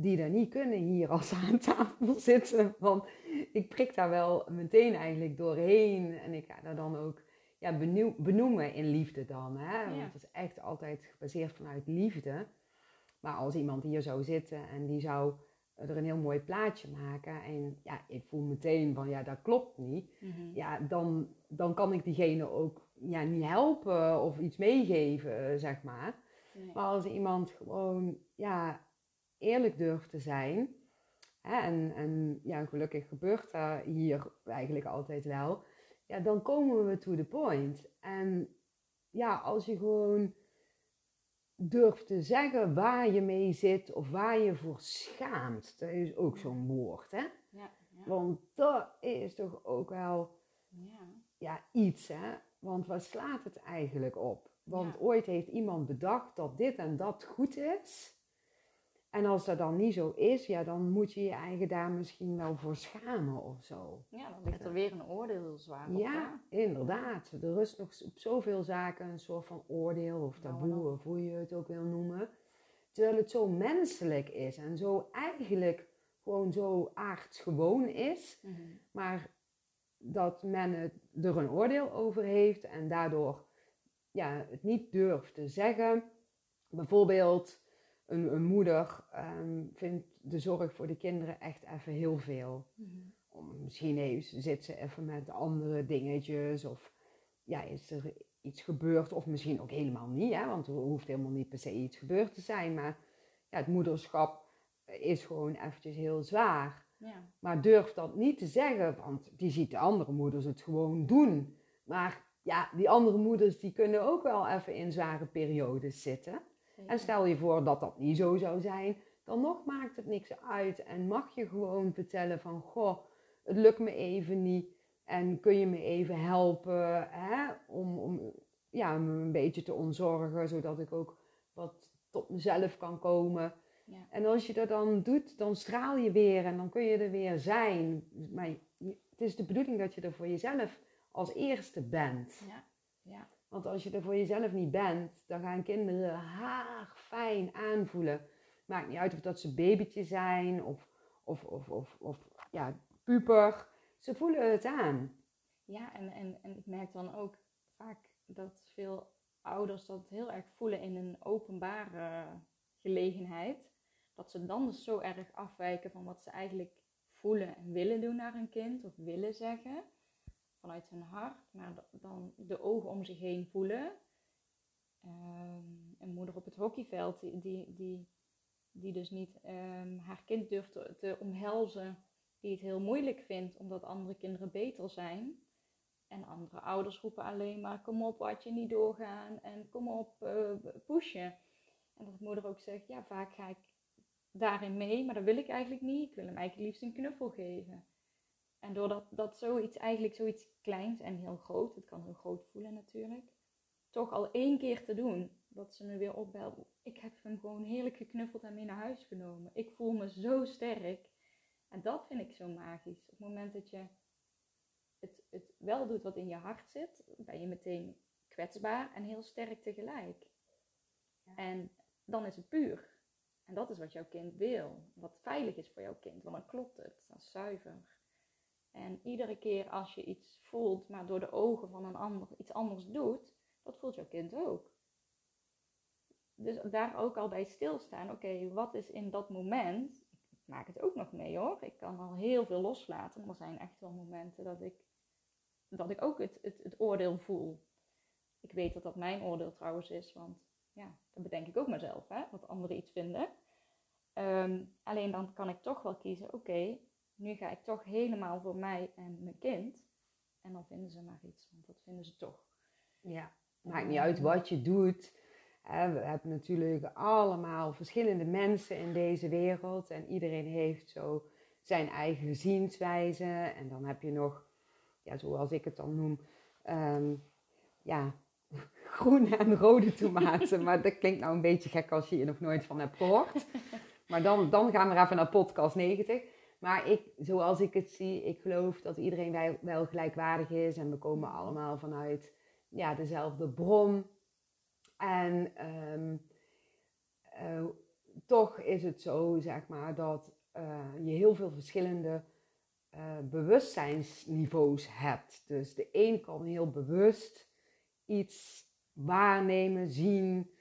die daar niet kunnen hier als ze aan tafel zitten. Want ik prik daar wel meteen eigenlijk doorheen. En ik ga daar dan ook ja, benoemen in liefde dan. Hè? Want het is echt altijd gebaseerd vanuit liefde. Maar als iemand hier zou zitten en die zou er een heel mooi plaatje maken. En ja, ik voel meteen van ja, dat klopt niet. Mhm. Ja, dan, dan kan ik diegene ook ja, niet helpen of iets meegeven, zeg maar. Maar als iemand gewoon ja, eerlijk durft te zijn. En, en ja, gelukkig gebeurt dat hier eigenlijk altijd wel. Ja, dan komen we to the point. En ja, als je gewoon durft te zeggen waar je mee zit of waar je voor schaamt. Dat is ook zo'n woord, hè? Ja, ja. Want dat is toch ook wel ja. ja. iets, hè? Want waar slaat het eigenlijk op? Want ooit heeft iemand bedacht dat dit en dat goed is. En als dat dan niet zo is, ja, dan moet je je eigen daar misschien wel voor schamen of zo. Ja, dan ligt er weer een oordeel heel zwaar op. Ja, inderdaad. Er rust nog op zoveel zaken een soort van oordeel of taboe, of hoe je het ook wil noemen. Terwijl het zo menselijk is en zo eigenlijk gewoon zo aardsgewoon is. Mhm. Maar dat men het, er een oordeel over heeft en daardoor ja, het niet durft te zeggen. Bijvoorbeeld een, een moeder ehm, vindt de zorg voor de kinderen echt even heel veel. Mm misschien heeft, zit ze even met andere dingetjes of ja, is er iets gebeurd of misschien ook helemaal niet, hè, want er hoeft helemaal niet per se iets gebeurd te zijn, maar ja, het moederschap is gewoon eventjes heel zwaar. Ja. Maar durf dat niet te zeggen, want die ziet de andere moeders het gewoon doen. Maar ja, die andere moeders die kunnen ook wel even in zware periodes zitten. En stel je voor dat dat niet zo zou zijn, dan nog maakt het niks uit. En mag je gewoon vertellen van, goh, het lukt me even niet. En kun je me even helpen hè? Om, om ja, me een beetje te ontzorgen, zodat ik ook wat tot mezelf kan komen. Ja. En als je dat dan doet, dan straal je weer en dan kun je er weer zijn. Maar het is de bedoeling dat je er voor jezelf als eerste bent. Ja. Ja. Want als je er voor jezelf niet bent, dan gaan kinderen haag fijn aanvoelen. Maakt niet uit of dat ze babytje zijn of, of, of, of, ja, puber. Ze voelen het aan. Ja, en, en, en ik merk dan ook vaak dat veel ouders dat heel erg voelen in een openbare gelegenheid. Dat ze dan dus zo erg afwijken van wat ze eigenlijk voelen en willen doen naar een kind of willen zeggen vanuit hun hart, maar dan de ogen om zich heen voelen. Ehm, een moeder op het hockeyveld die, die, die, dus niet um, haar kind durft te, te, omhelzen, die het heel moeilijk vindt omdat andere kinderen beter zijn. En andere ouders roepen alleen maar: kom op, wat je niet doorgaan en kom op, uh, pushen. En dat moeder ook zegt: ja, vaak ga ik daarin mee, maar dat wil ik eigenlijk niet. Ik wil hem eigenlijk liefst een knuffel geven. En doordat dat zoiets, eigenlijk zoiets kleins en heel groot, het kan heel groot voelen natuurlijk, toch al één keer te doen, dat ze me weer opbelt. Ik heb hem gewoon heerlijk geknuffeld en mee naar huis genomen. Ik voel me zo sterk. En dat vind ik zo magisch. Op het moment dat je het, het wel doet wat in je hart zit, ben je meteen kwetsbaar en heel sterk tegelijk. En dan is het puur. En dat is wat jouw kind wil. Wat veilig is voor jouw kind. Want dan klopt het. Dat is zuiver. En iedere keer als je iets voelt, maar door de ogen van een ander iets anders doet, dat voelt jouw kind ook. Dus daar ook al bij stilstaan. Oké, wat is in dat moment? Ik maak het ook nog mee hoor. Ik kan al heel veel loslaten. Maar er zijn echt wel momenten dat ik, dat ik ook het, het, oordeel voel. Ik weet dat dat mijn oordeel trouwens is, want ja, dat bedenk ik ook mezelf, hè, wat anderen iets vinden. Ehm, alleen dan kan ik toch wel kiezen, oké, nu ga ik toch helemaal voor mij en mijn kind. En dan vinden ze maar iets, want dat vinden ze toch. Ja, maakt niet uit wat je doet. We hebben natuurlijk allemaal verschillende mensen in deze wereld. En iedereen heeft zo zijn eigen zienswijze. En dan heb je nog, ja, zoals ik het dan noem, ehm, ja, [LAUGHS] groene en rode tomaten. maar dat klinkt nou een beetje gek als je er nog nooit van hebt gehoord. [LAUGHS] Maar dan, dan gaan we even naar podcast 90. Maar ik, zoals ik het zie, ik geloof dat iedereen wel gelijkwaardig is. En we komen allemaal vanuit ja, dezelfde bron. En ehm, eh, toch is het zo, zeg maar, dat uh, je heel veel verschillende uh, bewustzijnsniveaus hebt. Dus de een kan heel bewust iets waarnemen, zien,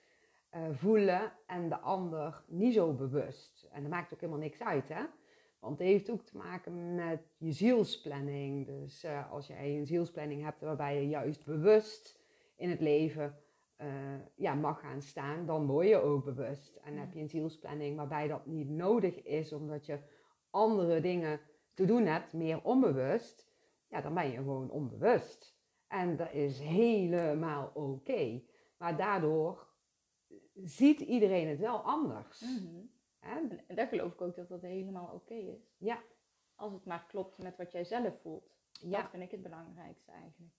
voelen en de ander niet zo bewust. En dat maakt ook helemaal niks uit, hè? Want het heeft ook te maken met je zielsplanning. Dus uh, als jij een zielsplanning hebt waarbij je juist bewust in het leven uh, ja, mag gaan staan, dan word je ook bewust. En heb je een zielsplanning waarbij dat niet nodig is, omdat je andere dingen te doen hebt, meer onbewust, ja, dan ben je gewoon onbewust. En dat is helemaal oké. Maar daardoor ziet iedereen het wel anders. Mm En daar geloof ik ook dat dat helemaal oké is. Ja. Als het maar klopt met wat jij zelf voelt. Ja. Dat vind ik het belangrijkste eigenlijk.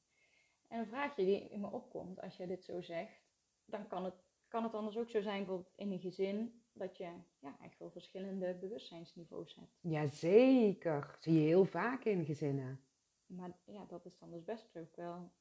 En een vraagje die in me opkomt als je dit zo zegt, dan kan het, kan het anders ook zo zijn, bijvoorbeeld in een gezin, dat je ja, echt wel verschillende bewustzijnsniveaus hebt. Jazeker, zie je heel vaak in gezinnen. Maar ja, dat is dan dus best ook wel.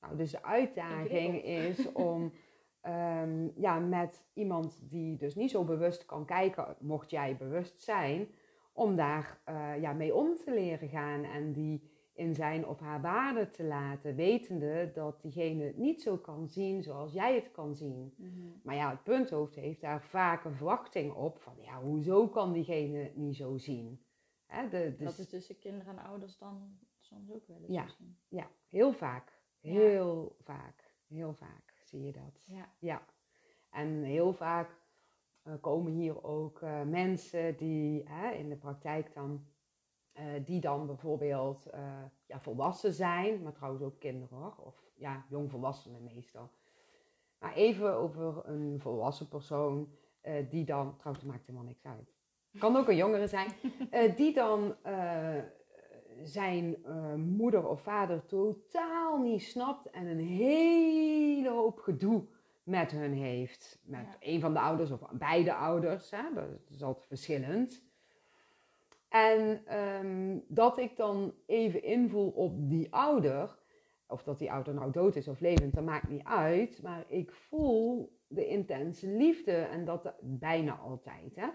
Nou, dus de uitdaging is om [LAUGHS] um, ja, met iemand die dus niet zo bewust kan kijken, mocht jij bewust zijn, om daar uh, ja, mee om te leren gaan en die in zijn of haar waarde te laten, wetende dat diegene het niet zo kan zien zoals jij het kan zien. Mhm. Maar ja, het punthoofd heeft daar vaak een verwachting op van, ja, hoezo kan diegene het niet zo zien? Hè, de, dus... Dat is tussen kinderen en ouders dan soms ook wel eens ja, misschien. Ja, heel vaak. Heel vaak. Heel vaak zie je dat. Ja. ja. En heel vaak uh, komen hier ook uh, mensen die hè, in de praktijk dan uh, die dan bijvoorbeeld ja, volwassen zijn, maar trouwens ook kinderen hoor, of ja, jongvolwassenen meestal. Maar even over een volwassen persoon die dan, trouwens maakt helemaal niks uit. Kan ook een jongere zijn, [LAUGHS] die dan zijn moeder of vader totaal niet snapt en een hele hoop gedoe met hun heeft. Met ja. een van de ouders of beide ouders, hè? dat is altijd verschillend. En um, dat ik dan even invoel op die ouder, of dat die ouder nou dood is of levend, dat maakt niet uit. Maar ik voel de intense liefde en dat de, bijna altijd. Hè?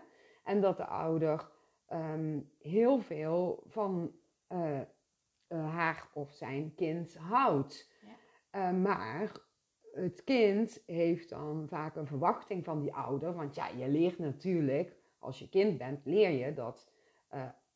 En dat de ouder um, heel veel van uh, uh, haar of zijn kind houdt. Ja. Uh, maar het kind heeft dan vaak een verwachting van die ouder. Want ja, je leert natuurlijk, als je kind bent, leer je dat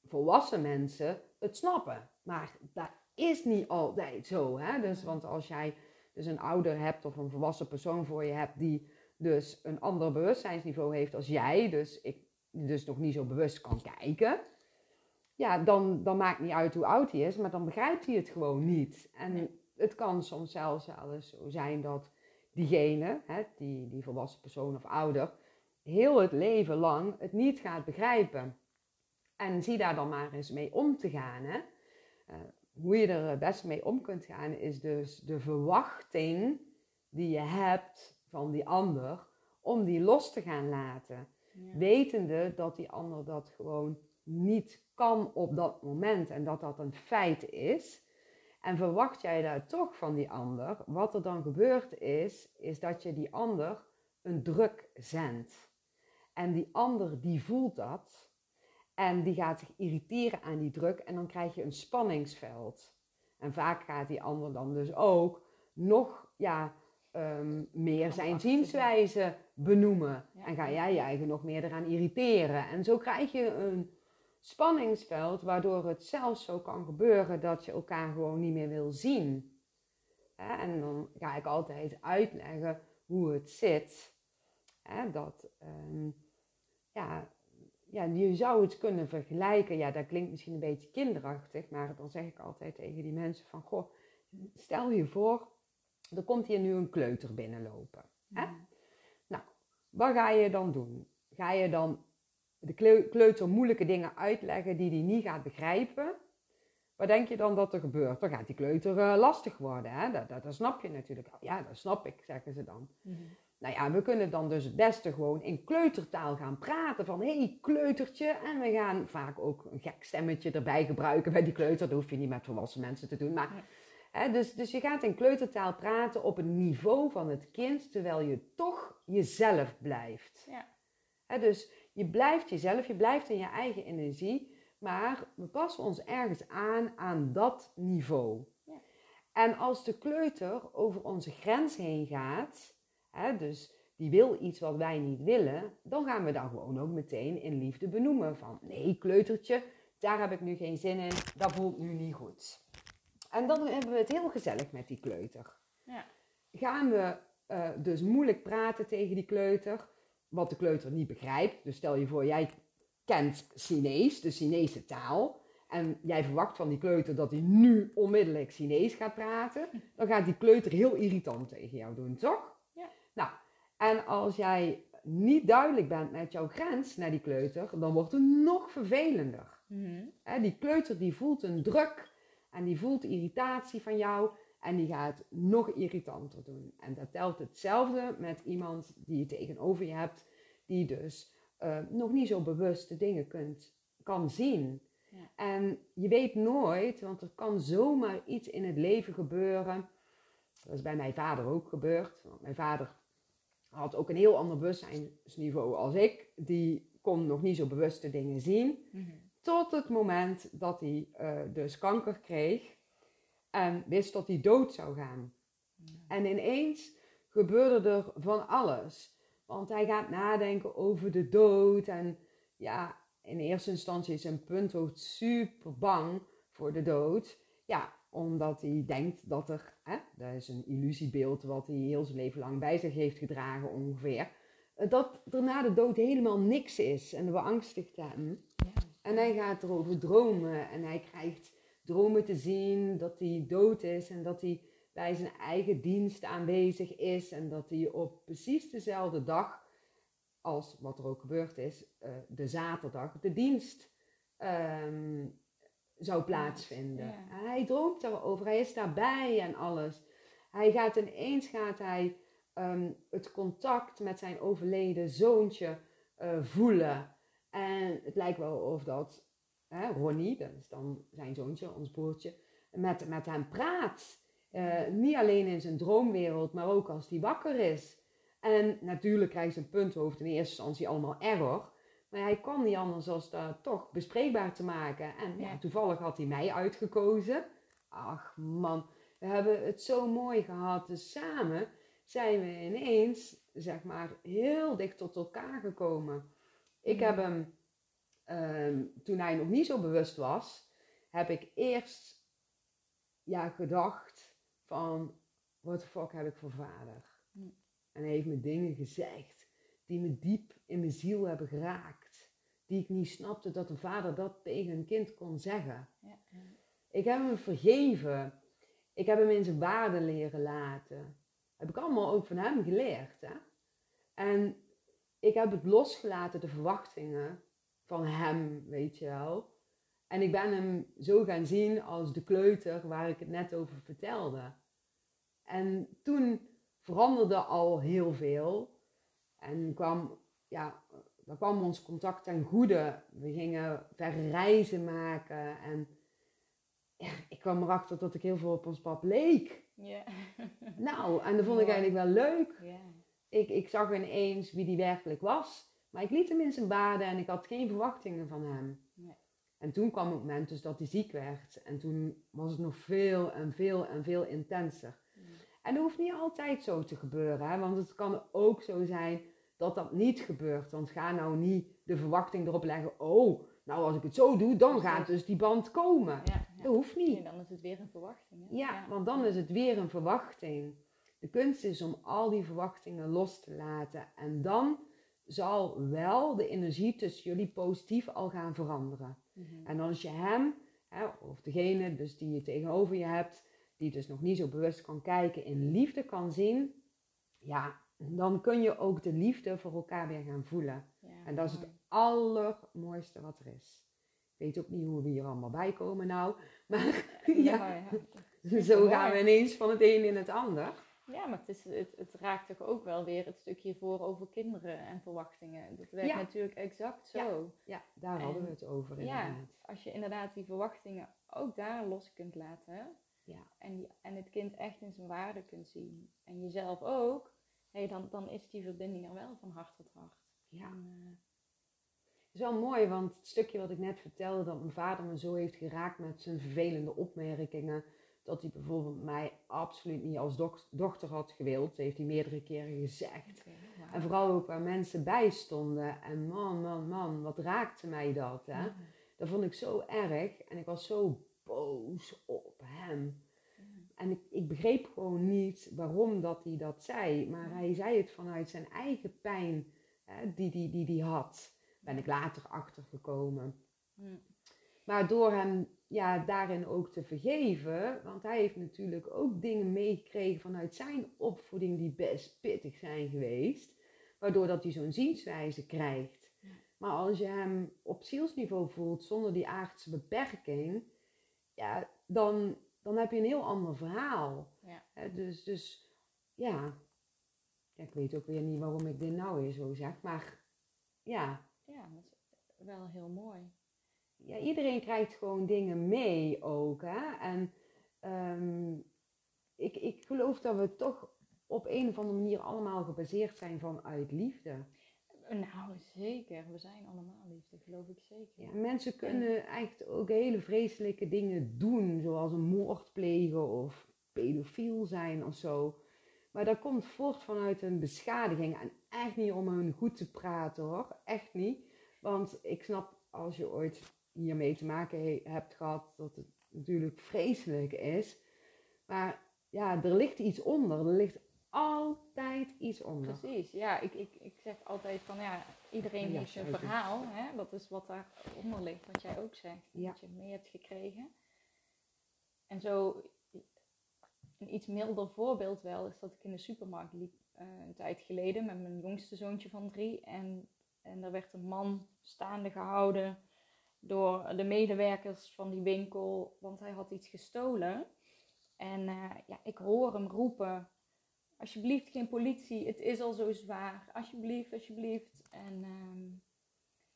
volwassen mensen het snappen. Maar dat is niet altijd zo. Hè? Dus, want als jij dus een ouder hebt of een volwassen persoon voor je hebt die dus een ander bewustzijnsniveau heeft als jij, dus ik dus nog niet zo bewust kan kijken, ja, dan, dan maakt niet uit hoe oud hij is, maar dan begrijpt hij het gewoon niet. En Nee. het kan soms zelfs wel eens zo zijn dat diegene, hè, die, die volwassen persoon of ouder, heel het leven lang het niet gaat begrijpen. En zie daar dan maar eens mee om te gaan. Hè? Uh, hoe je er best mee om kunt gaan, is dus de verwachting die je hebt van die ander, om die los te gaan laten. Ja. Wetende dat die ander dat gewoon niet kan op dat moment en dat dat een feit is. En verwacht jij daar toch van die ander, wat er dan gebeurt is, is dat je die ander een druk zendt. En die ander die voelt dat en die gaat zich irriteren aan die druk en dan krijg je een spanningsveld. En vaak gaat die ander dan dus ook nog ja, ehm, meer zijn zienswijze benoemen. En ga jij je eigen nog meer eraan irriteren. En zo krijg je een spanningsveld waardoor het zelfs zo kan gebeuren dat je elkaar gewoon niet meer wil zien. En dan ga ik altijd uitleggen hoe het zit. Dat, ehm, ja, ja, je zou het kunnen vergelijken. Ja, dat klinkt misschien een beetje kinderachtig, maar dan zeg ik altijd tegen die mensen van, goh, stel je voor, er komt hier nu een kleuter binnenlopen. Hè? Mm. Nou, wat ga je dan doen? Ga je dan de kleuter moeilijke dingen uitleggen die hij niet gaat begrijpen? Wat denk je dan dat er gebeurt? Dan gaat die kleuter uh, lastig worden. Hè? Dat, dat, dat, snap je natuurlijk. Ja, dat snap ik, zeggen ze dan. Mm Nou ja, we kunnen dan dus het beste gewoon in kleutertaal gaan praten. Van, hé, hey, kleutertje. En we gaan vaak ook een gek stemmetje erbij gebruiken bij die kleuter. Dat hoef je niet met volwassen mensen te doen. Maar dus, dus je gaat in kleutertaal praten op het niveau van het kind, terwijl je toch jezelf blijft. Ja. dus je blijft jezelf, je blijft in je eigen energie, maar we passen ons ergens aan aan dat niveau. Ja. En als de kleuter over onze grens heen gaat, dus die wil iets wat wij niet willen, dan gaan we dat gewoon ook meteen in liefde benoemen. Van nee, kleutertje, daar heb ik nu geen zin in, dat voelt nu niet goed. En dan hebben we het heel gezellig met die kleuter. Ja. Gaan we uh, dus moeilijk praten tegen die kleuter, wat de kleuter niet begrijpt. Dus stel je voor, jij kent Chinees, de Chinese taal. En jij verwacht van die kleuter dat hij nu onmiddellijk Chinees gaat praten. Dan gaat die kleuter heel irritant tegen jou doen, toch? Ja. Nou, en als jij niet duidelijk bent met jouw grens naar die kleuter, dan wordt het nog vervelender. Mm die kleuter die voelt een druk en die voelt irritatie van jou en die gaat nog irritanter doen. En dat telt hetzelfde met iemand die je tegenover je hebt, die dus uh, nog niet zo bewust de dingen kunt, kan zien. Ja. En je weet nooit, want er kan zomaar iets in het leven gebeuren. Dat is bij mijn vader ook gebeurd. Want mijn vader had ook een heel ander bewustzijnsniveau als ik. Die kon nog niet zo bewuste dingen zien. Mm tot het moment dat hij uh, dus kanker kreeg en wist dat hij dood zou gaan. En ineens gebeurde er van alles. Want hij gaat nadenken over de dood. En ja, in eerste instantie is zijn punthoofd super bang voor de dood. Ja, omdat hij denkt dat er, hè, dat is een illusiebeeld wat hij heel zijn leven lang bij zich heeft gedragen ongeveer. Dat er na de dood helemaal niks is en beangstigt hem. En hij gaat erover dromen en hij krijgt dromen te zien dat hij dood is en dat hij bij zijn eigen dienst aanwezig is en dat hij op precies dezelfde dag als wat er ook gebeurd is, uh, de zaterdag, de dienst um, zou plaatsvinden. Ja. Hij droomt erover, hij is daarbij en alles. Hij gaat ineens gaat hij um, het contact met zijn overleden zoontje uh, voelen. En het lijkt wel of dat hè, Ronnie, dat is dan zijn zoontje, ons broertje, met, met hem praat. Uh, niet alleen in zijn droomwereld, maar ook als hij wakker is. En natuurlijk krijgt zijn punthoofd in eerste instantie allemaal error. Maar hij kan niet anders dan dat toch bespreekbaar te maken. En ja, toevallig had hij mij uitgekozen. Ach man, we hebben het zo mooi gehad. Dus samen zijn we ineens, zeg maar, heel dicht tot elkaar gekomen. Ik heb hem, ehm, toen hij nog niet zo bewust was, heb ik eerst ja, gedacht van, wat de fuck heb ik voor vader? Hm. En hij heeft me dingen gezegd die me diep in mijn ziel hebben geraakt. Die ik niet snapte dat een vader dat tegen een kind kon zeggen. Ja, Ik heb hem vergeven. Ik heb hem in zijn waarde leren laten. Heb ik allemaal ook van hem geleerd. Hè? En ik heb het losgelaten, de verwachtingen van hem, weet je wel. En ik ben hem zo gaan zien als de kleuter waar ik het net over vertelde. En toen veranderde al heel veel. En kwam, ja, dan kwam ons contact ten goede. We gingen verre reizen maken. En ja, ik kwam erachter dat ik heel veel op ons pap leek. Ja. Nou, en dat vond ik eigenlijk wel leuk. Ja. Ik, ik zag ineens wie die werkelijk was. Maar ik liet hem in zijn waarde en ik had geen verwachtingen van hem. Nee. En toen kwam het moment dus dat hij ziek werd. En toen was het nog veel en veel en veel intenser. En dat hoeft niet altijd zo te gebeuren. Hè? Want het kan ook zo zijn dat dat niet gebeurt. Want ga nou niet de verwachting erop leggen. Oh, nou als ik het zo doe, dan gaat dus die band komen. Ja, ja. Dat hoeft niet. Nee, dan is het weer een verwachting. Hè? Ja, want dan is het weer een verwachting. De kunst is om al die verwachtingen los te laten. En dan zal wel de energie tussen jullie positief al gaan veranderen. Mhm. En als je hem, hè, of degene dus die je tegenover je hebt, die dus nog niet zo bewust kan kijken, in liefde kan zien, ja, dan kun je ook de liefde voor elkaar weer gaan voelen. Ja, En dat is het mooi. allermooiste wat er is. Ik weet ook niet hoe we hier allemaal bij komen nou, maar ja, [LAUGHS] Ja, ja. zo gaan we ineens van het een in het ander. Ja, maar het, is, het, het raakt toch ook wel weer het stukje voor over kinderen en verwachtingen. Dat werkt Ja. natuurlijk exact zo. Ja, daar hadden we het over Ja, inderdaad. als je inderdaad die verwachtingen ook daar los kunt laten. Ja. En, die- en het kind echt in zijn waarde kunt zien. En jezelf ook. Hey, dan, dan is die verbinding er wel van hart tot hart. Ja. En, eh, Het is wel mooi, want het stukje wat ik net vertelde, dat mijn vader me zo heeft geraakt met zijn vervelende opmerkingen, dat hij bijvoorbeeld mij absoluut niet als dok- dochter had gewild, dat heeft hij meerdere keren gezegd. En vooral ook waar mensen bij stonden. En man, man, man, wat raakte mij dat, hè? Dat vond ik zo erg en ik was zo boos op hem. En ik, ik begreep gewoon niet waarom dat hij dat zei. Maar hij zei het vanuit zijn eigen pijn hè, die hij die, die, die had. Ben ik later achtergekomen. Hm. Maar door hem ja, daarin ook te vergeven, want hij heeft natuurlijk ook dingen meegekregen vanuit zijn opvoeding die best pittig zijn geweest, waardoor dat hij zo'n zienswijze krijgt. Ja. Maar als je hem op zielsniveau voelt zonder die aardse beperking, ja, dan, dan heb je een heel ander verhaal. Ja. Dus, dus ja. ja, ik weet ook weer niet waarom ik dit nou weer zo zeg, maar ja, ja, dat is wel heel mooi. Ja, iedereen krijgt gewoon dingen mee ook. Hè? En ehm, ik, ik geloof dat we toch op een of andere manier allemaal gebaseerd zijn vanuit liefde. Nou, zeker. We zijn allemaal liefde, geloof ik zeker. Ja, mensen kunnen echt ook hele vreselijke dingen doen, zoals een moord plegen of pedofiel zijn of zo. Maar dat komt voort vanuit een beschadiging. En echt niet om hun goed te praten hoor, echt niet. Want ik snap als je ooit hiermee te maken he- hebt gehad, dat het natuurlijk vreselijk is. Maar ja, er ligt iets onder. Er ligt altijd iets onder. Precies, ja. Ik, ik, ik zeg altijd van ja, iedereen Ja, heeft zijn zeker. verhaal. Hè? Dat is wat daaronder ligt, wat jij ook zegt. Ja. Wat je mee hebt gekregen. En zo, een iets milder voorbeeld wel, is dat ik in de supermarkt liep eh, een tijd geleden met mijn jongste zoontje van drie. En, en er werd een man staande gehouden door de medewerkers van die winkel, want hij had iets gestolen. En eh, ja, ik hoor hem roepen, alsjeblieft geen politie, het is al zo zwaar, alsjeblieft, alsjeblieft. En ehm,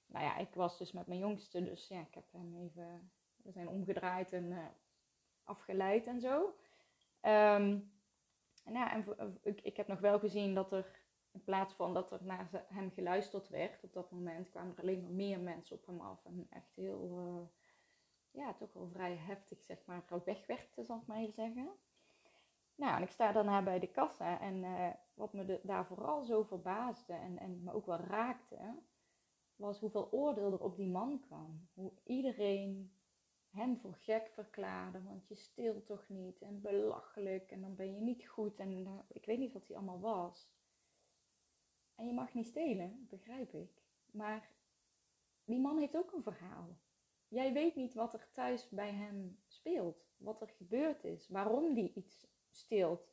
nou ja, ik was dus met mijn jongste, dus ja, ik heb hem even, we zijn omgedraaid en eh, afgeleid en zo. Ehm, en ja, en ik heb nog wel gezien dat er, in plaats van dat er naar hem geluisterd werd, op dat moment kwamen er alleen maar meer mensen op hem af. En echt heel, eh, ja, toch wel vrij heftig, zeg maar, wegwerkte, zal ik maar even zeggen. Nou, en ik sta daarna bij de kassa en eh, wat me daar vooral zo verbaasde en, en me ook wel raakte, was hoeveel oordeel er op die man kwam. Hoe iedereen hem voor gek verklaarde, want je steelt toch niet en belachelijk en dan ben je niet goed en eh, ik weet niet wat hij allemaal was. En je mag niet stelen, begrijp ik. Maar die man heeft ook een verhaal. Jij weet niet wat er thuis bij hem speelt, wat er gebeurd is, waarom die iets steelt.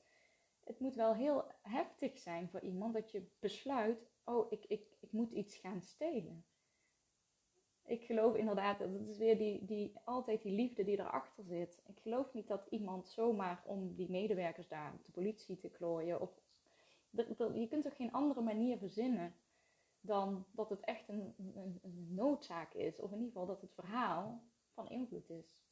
Het moet wel heel heftig zijn voor iemand dat je besluit, oh, ik, ik, ik moet iets gaan stelen. Ik geloof inderdaad, dat is weer die, die, altijd die liefde die erachter zit. Ik geloof niet dat iemand zomaar om die medewerkers daar, op de politie te klooien, of, je kunt toch geen andere manier verzinnen dan dat het echt een, een, een noodzaak is. Of in ieder geval dat het verhaal van invloed is.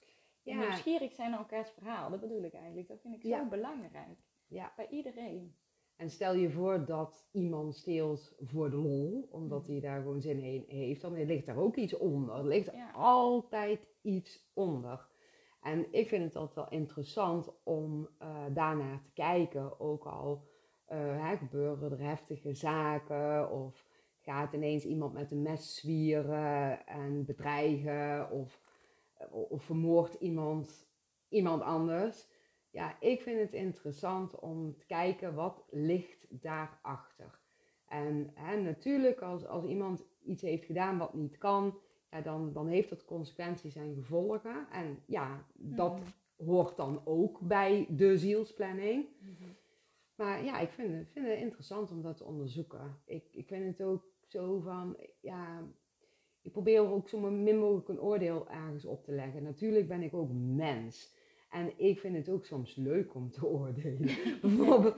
Ja. Nieuwsgierig zijn naar elkaars verhaal, dat bedoel ik eigenlijk. Dat vind ik Ja. zo belangrijk. Ja. Bij iedereen. En stel je voor dat iemand steelt voor de lol, omdat Mhm. hij daar gewoon zin in heeft, dan ligt daar ook iets onder. Er ligt Ja. altijd iets onder. En ik vind het altijd wel interessant om eh daarnaar te kijken, ook al hè, gebeuren er heftige zaken of gaat ineens iemand met een mes zwieren en bedreigen of, of vermoordt iemand iemand anders. Ja, ik vind het interessant om te kijken wat ligt daarachter. En hè, natuurlijk, als, als iemand iets heeft gedaan wat niet kan, ja, dan, dan heeft dat consequenties en gevolgen. En ja, dat Mhm. hoort dan ook bij de zielsplanning. Maar ja, ik vind het, vind het interessant om dat te onderzoeken. Ik, ik vind het ook zo van, ja, ik probeer ook zo min mogelijk een oordeel ergens op te leggen. Natuurlijk ben ik ook mens. En ik vind het ook soms leuk om te [LAUGHS] oordelen. [LAUGHS] Bijvoorbeeld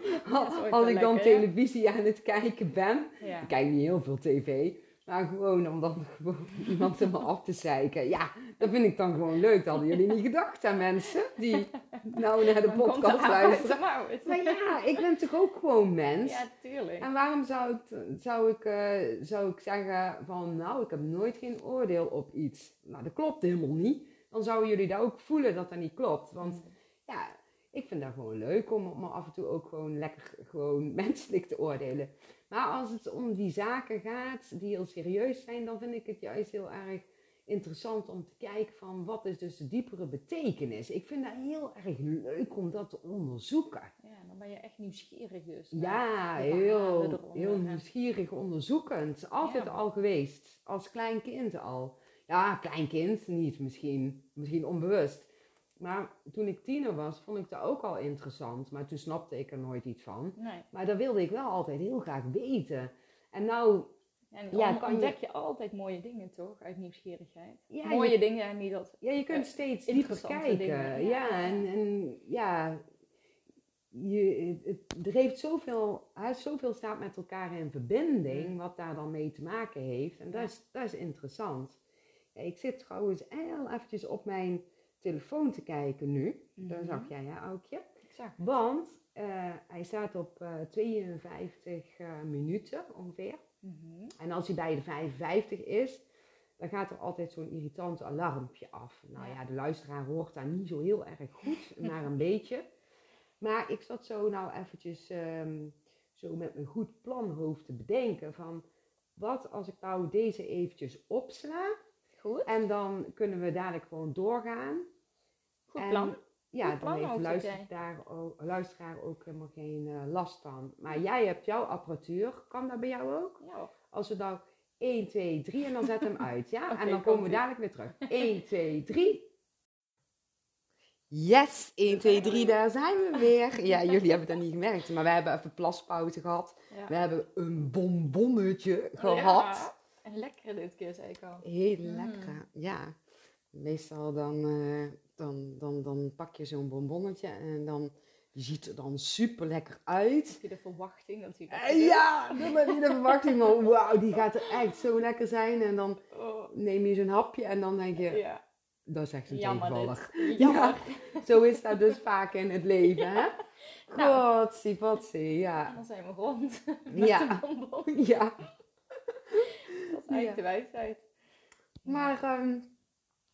als ik dan lekker, ja. televisie aan het kijken ben. Ja. Ik kijk niet heel veel tv. Maar gewoon om dan [LAUGHS] gewoon iemand maar af te zeiken. Ja, dat vind ik dan gewoon leuk. Dat hadden jullie niet gedacht aan mensen die nou naar de podcast uit luisteren. Maar ja, ik ben toch ook gewoon mens. Ja, tuurlijk. En waarom zou ik, zou, ik, eh, zou ik zeggen van, nou, ik heb nooit geen oordeel op iets. Nou, dat klopt helemaal niet. Dan zouden jullie dat ook voelen dat dat niet klopt. Want Mm. ja, ik vind dat gewoon leuk om, om af en toe ook gewoon lekker gewoon [LAUGHS] menselijk te oordelen. Maar als het om die zaken gaat die heel serieus zijn, dan vind ik het juist heel erg interessant om te kijken van wat is dus de diepere betekenis. Ik vind dat heel erg leuk om dat te onderzoeken. Ja, dan ben je echt nieuwsgierig dus. Ja, heel, heel nieuwsgierig onderzoekend. Altijd Ja. al geweest. Als klein kind al. Ja, klein kind niet misschien. Misschien onbewust. Maar toen ik tiener was, vond ik dat ook al interessant. Maar toen snapte ik er nooit iets van. Nee. Maar dat wilde ik wel altijd heel graag weten. En nou, En Ja, dan kan ontdek je... altijd mooie dingen, toch? Uit nieuwsgierigheid. Ja, mooie je- dingen en niet dat... ja, je kunt Eh, steeds dieper kijken. dingen, Ja, ja. en, en ja, je, het, er heeft zoveel, zoveel staat met elkaar in verbinding, Mm. wat daar dan mee te maken heeft. En dat, is, dat is interessant. Ja, ik zit trouwens heel eventjes op mijn telefoon te kijken nu. Dat Mhm. zag jij, hè, Aukje? Het. Want eh, hij staat op eh, 52 eh, minuten ongeveer. Mhm. En als hij bij de 55 is, dan gaat er altijd zo'n irritant alarmpje af. Nou Ja. ja, de luisteraar hoort daar niet zo heel erg goed, [LAUGHS] maar een beetje. Maar ik zat zo nou eventjes ehm, zo met mijn goed planhoofd te bedenken van... Wat als ik nou deze eventjes opsla Goed. en dan kunnen we dadelijk gewoon doorgaan. Goed En plan. Ja, Goed dan heeft luisteraar ook, luisteraar ook helemaal geen eh, last van. Maar jij hebt jouw apparatuur, kan dat bij jou ook? Ja. Als we nou 1, 2, 3 en dan zet hem uit, ja? [LAUGHS] En dan komen we dadelijk weer terug. 1, 2, 3. Yes, 1, 2, 3, daar zijn we weer. Ja, jullie hebben dat niet gemerkt, maar we hebben even plaspauze gehad. Ja. We hebben een bonbonnetje gehad. Ja. En lekker dit keer, zei ik al. Heel Mm. lekker, ja. Meestal dan, eh, dan, dan, dan pak je zo'n bonbonnetje en dan ziet er dan super lekker uit. Heb je de verwachting dat hij Eh, ja, dan heb je de verwachting van wauw, die gaat er echt zo lekker zijn. En dan Oh, neem je zo'n hapje en dan denk je, ja. dat is echt een Jammer dit. Jammer. Zo is dat dus vaak in het leven, hè? [LAUGHS] Nou. Gotsie, potsie, ja. Dan zijn we rond. Met Ja. de bonbon. Ja, is eigenlijk Ja. de wijsheid. maar ehm,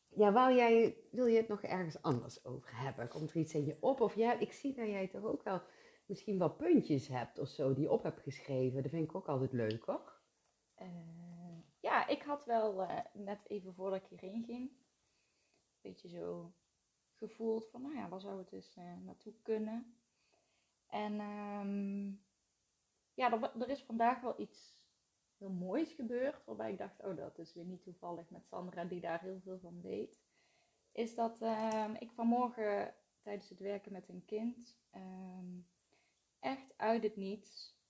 ja, wil, jij, wil je het nog ergens anders over hebben? Komt er iets in je op? Of ja, ik zie dat jij toch ook wel misschien wel puntjes hebt of zo die je op hebt geschreven. Dat vind ik ook altijd leuk, hoor. Eh, ja, ik had wel eh, net even voordat ik hierheen ging, een beetje zo gevoeld van, nou ja, waar zou het dus eh, naartoe kunnen? En ehm, ja, er, er is vandaag wel iets heel moois gebeurd, waarbij ik dacht, oh, dat is weer niet toevallig met Sandra, die daar heel veel van weet. Is dat ehm, ik vanmorgen tijdens het werken met een kind ehm, echt uit het niets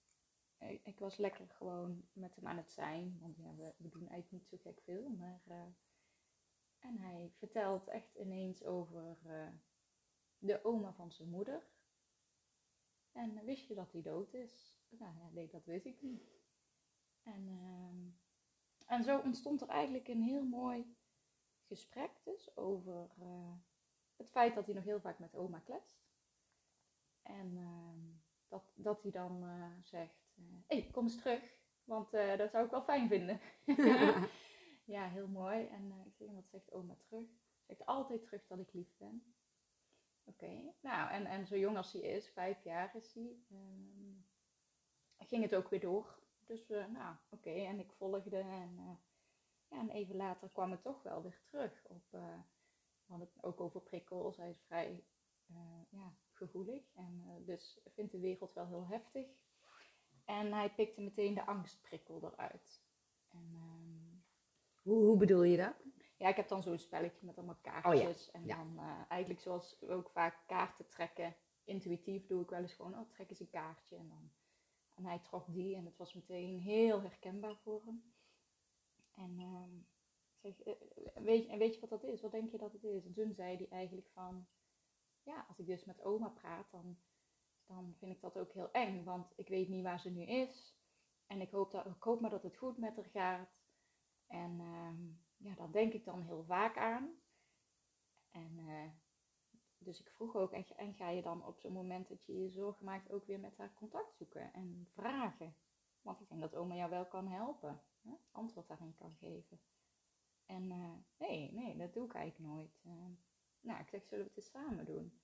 ik, ik was lekker gewoon met hem aan het zijn. Want ja, we, we doen eigenlijk niet zo gek veel. Maar, eh, en hij vertelt echt ineens over eh, de oma van zijn moeder. En eh, wist je dat hij dood is? Nou ja, nee, dat wist ik niet. En, ehm, en zo ontstond er eigenlijk een heel mooi gesprek dus over eh, het feit dat hij nog heel vaak met oma kletst. En ehm, dat, dat hij dan eh, zegt, hé, hey, kom eens terug, want dat zou ik wel fijn vinden. [LAUGHS] ja, heel mooi. En ik zeg, wat zegt oma terug? Zegt altijd terug dat ik lief ben. Oké, nou, en, en zo jong als hij is, vijf jaar is hij, um, ging het ook weer door. Dus, uh, nou, oké, en ik volgde en, uh, ja, en even later kwam het toch wel weer terug. Op, uh, we hadden het ook over prikkels, hij is vrij ja, gevoelig en dus vindt de wereld wel heel heftig. En hij pikte meteen de angstprikkel eruit. En, um, hoe, hoe bedoel je dat? Ja, ik heb dan zo'n spelletje met allemaal kaartjes. En dan eigenlijk zoals we ook vaak kaarten trekken. Intuïtief doe ik wel eens gewoon, oh, trek eens een kaartje. En, dan, en hij trok die en het was meteen heel herkenbaar voor hem. En uh, zeg, eh, weet, en weet je wat dat is? Wat denk je dat het is? En toen zei hij eigenlijk van, ja, als ik dus met oma praat, dan, dan vind ik dat ook heel eng. Want ik weet niet waar ze nu is. En ik hoop, dat, ik hoop maar dat het goed met haar gaat. En... Uh, ja, daar denk ik dan heel vaak aan. En uh, dus ik vroeg ook, en, en, ga je dan op zo'n moment dat je je zorgen maakt ook weer met haar contact zoeken en vragen? Want ik denk dat oma jou wel kan helpen, hè? antwoord daarin kan geven. En uh, nee, nee, dat doe ik eigenlijk nooit. Uh, nou, ik zeg, zullen we het eens samen doen?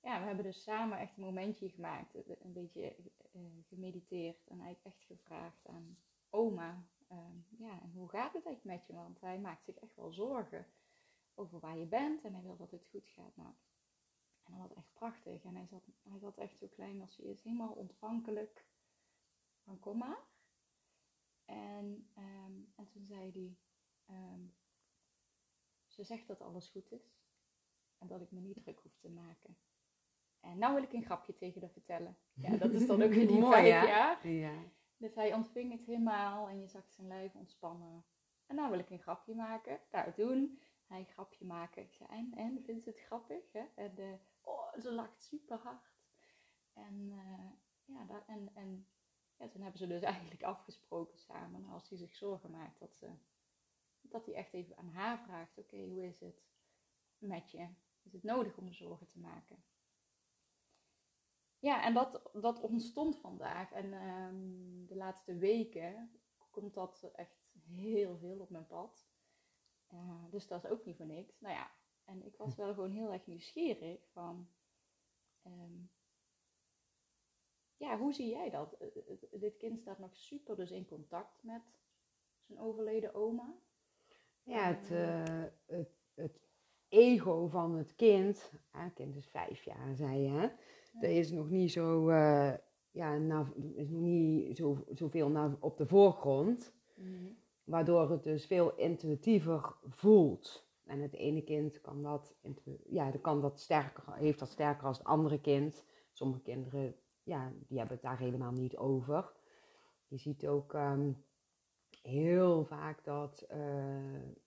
Ja, we hebben dus samen echt een momentje gemaakt, een beetje gemediteerd en eigenlijk echt gevraagd aan oma, ja, hoe gaat het eigenlijk met je? Want hij maakt zich echt wel zorgen over waar je bent en hij wil dat het goed gaat. Nou, en dat was echt prachtig. En hij zat, hij zat echt zo klein als hij is, helemaal ontvankelijk van kom maar. En, ehm, en toen zei hij, ehm, ze zegt dat alles goed is en dat ik me niet druk hoef te maken. En nou wil ik een grapje tegen haar vertellen. Ja, dat is dan ook [LAUGHS] in die Mooi, vijf jaar. Ja. Dus hij ontving het helemaal en je zag zijn lijf ontspannen. En nou wil ik een grapje maken. Nou, doen. Hij grapje maken. En, en vindt ze het grappig? Hè? En uh, oh, ze lacht super hard. En, uh, ja, en, en ja, toen hebben ze dus eigenlijk afgesproken samen. Als hij zich zorgen maakt, dat, ze, dat hij echt even aan haar vraagt. Oké, hoe is het met je? Is het nodig om zorgen te maken? Ja, en dat, dat ontstond vandaag. En um, de laatste weken komt dat echt heel veel op mijn pad. Uh, dus dat is ook niet voor niks. Nou ja, en ik was wel gewoon heel erg nieuwsgierig van... Um, ja, hoe zie jij dat? Eh, eh, dit kind staat nog super dus in contact met zijn overleden oma. Ja, het, uh, het, het ego van het kind, het kind is vijf jaar, zei je, hè? Er is nog niet zo, ja, is nog niet zo, zoveel op de voorgrond. Mhm. Waardoor het dus veel intuïtiever voelt. En het ene kind kan dat, ja, kan dat sterker, heeft dat sterker als het andere kind. Sommige kinderen, ja, die hebben het daar helemaal niet over. Je ziet ook um, heel vaak dat uh,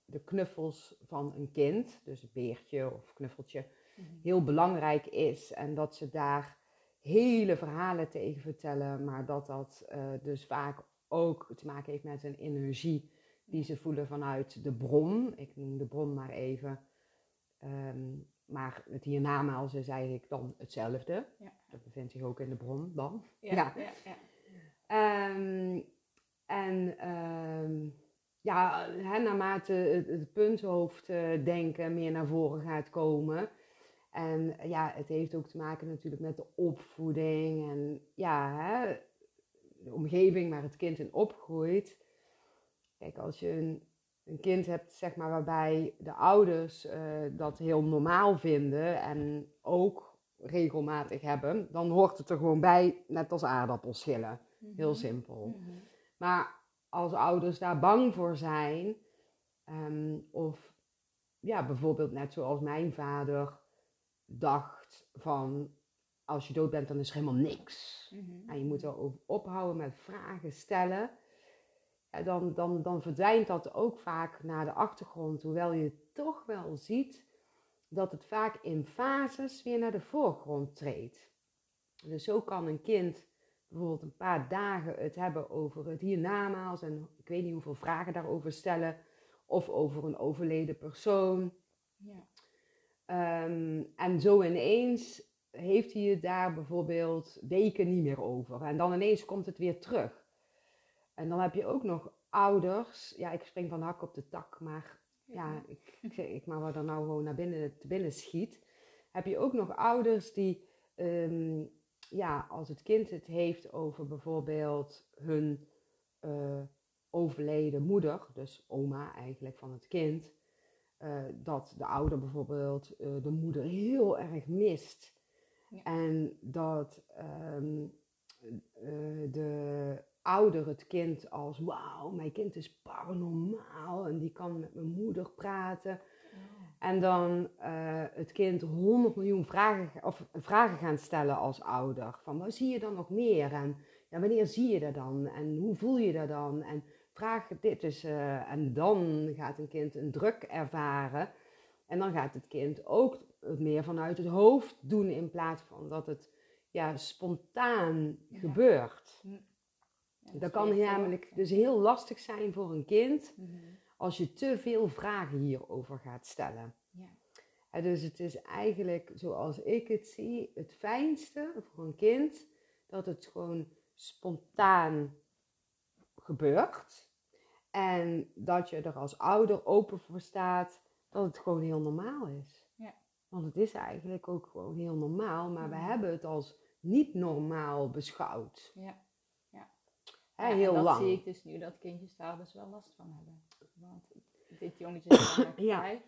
de knuffels van een kind, dus een beertje of knuffeltje, Mhm. heel belangrijk is. En dat ze daar hele verhalen tegen vertellen, maar dat dat uh, dus vaak ook te maken heeft met een energie die ze voelen vanuit de bron. Ik noem de bron maar even. Um, maar het hiernamaals is eigenlijk dan hetzelfde. Ja. Dat bevindt zich ook in de bron dan. Ja, ja. ja, ja. Um, en um, ja, hè, naarmate het, het punthoofddenken meer naar voren gaat komen, en ja, het heeft ook te maken natuurlijk met de opvoeding en ja, hè, de omgeving waar het kind in opgroeit. Kijk, als je een, een kind hebt, zeg maar, waarbij de ouders uh, dat heel normaal vinden en ook regelmatig hebben, dan hoort het er gewoon bij, net als aardappelschillen. Mm Heel simpel. Mhm. Maar als ouders daar bang voor zijn, um, of ja, bijvoorbeeld net zoals mijn vader dacht van als je dood bent, dan is er helemaal niks. Mhm. En je moet er ophouden met vragen stellen. Ja, dan, dan, dan verdwijnt dat ook vaak naar de achtergrond. Hoewel je toch wel ziet dat het vaak in fases weer naar de voorgrond treedt. Dus zo kan een kind bijvoorbeeld een paar dagen het hebben over het hiernamaals en ik weet niet hoeveel vragen daarover stellen. Of over een overleden persoon. Ja. Ehm, en zo ineens heeft hij het daar bijvoorbeeld weken niet meer over. En dan ineens komt het weer terug. En dan heb je ook nog ouders. Ja, ik spring van de hak op de tak, maar ja, ik, ik, maar wat er nou gewoon naar binnen, te binnen schiet. Heb je ook nog ouders die, ehm, ja, als het kind het heeft over bijvoorbeeld hun uh, overleden moeder, dus oma eigenlijk van het kind, uh, dat de ouder bijvoorbeeld uh, de moeder heel erg mist. Ja. En dat um, de ouder het kind als wauw, mijn kind is paranormaal en die kan met mijn moeder praten. En dan het kind honderd miljoen vragen, of vragen gaan stellen als ouder. Van wat zie je dan nog meer? En ja, wanneer zie je dat dan? En hoe voel je dat dan? En vraag dit dus. Uh, en dan gaat een kind een druk ervaren. En dan gaat het kind ook het meer vanuit het hoofd doen in plaats van dat het ja, spontaan ja. gebeurt. Ja, dat kan namelijk dus heel lastig zijn voor een kind mm -hmm. als je te veel vragen hierover gaat stellen. Ja. En dus het is eigenlijk, zoals ik het zie, het fijnste voor een kind dat het gewoon spontaan gebeurt. En dat je er als ouder open voor staat dat het gewoon heel normaal is. Want het is eigenlijk ook gewoon heel normaal, maar we hebben het als niet normaal beschouwd. Ja. Ja. He, ja heel dat lang. zie ik dus nu dat kindjes daar dus wel last van hebben. Want dit jongetje is [COUGHS] ja. vijf,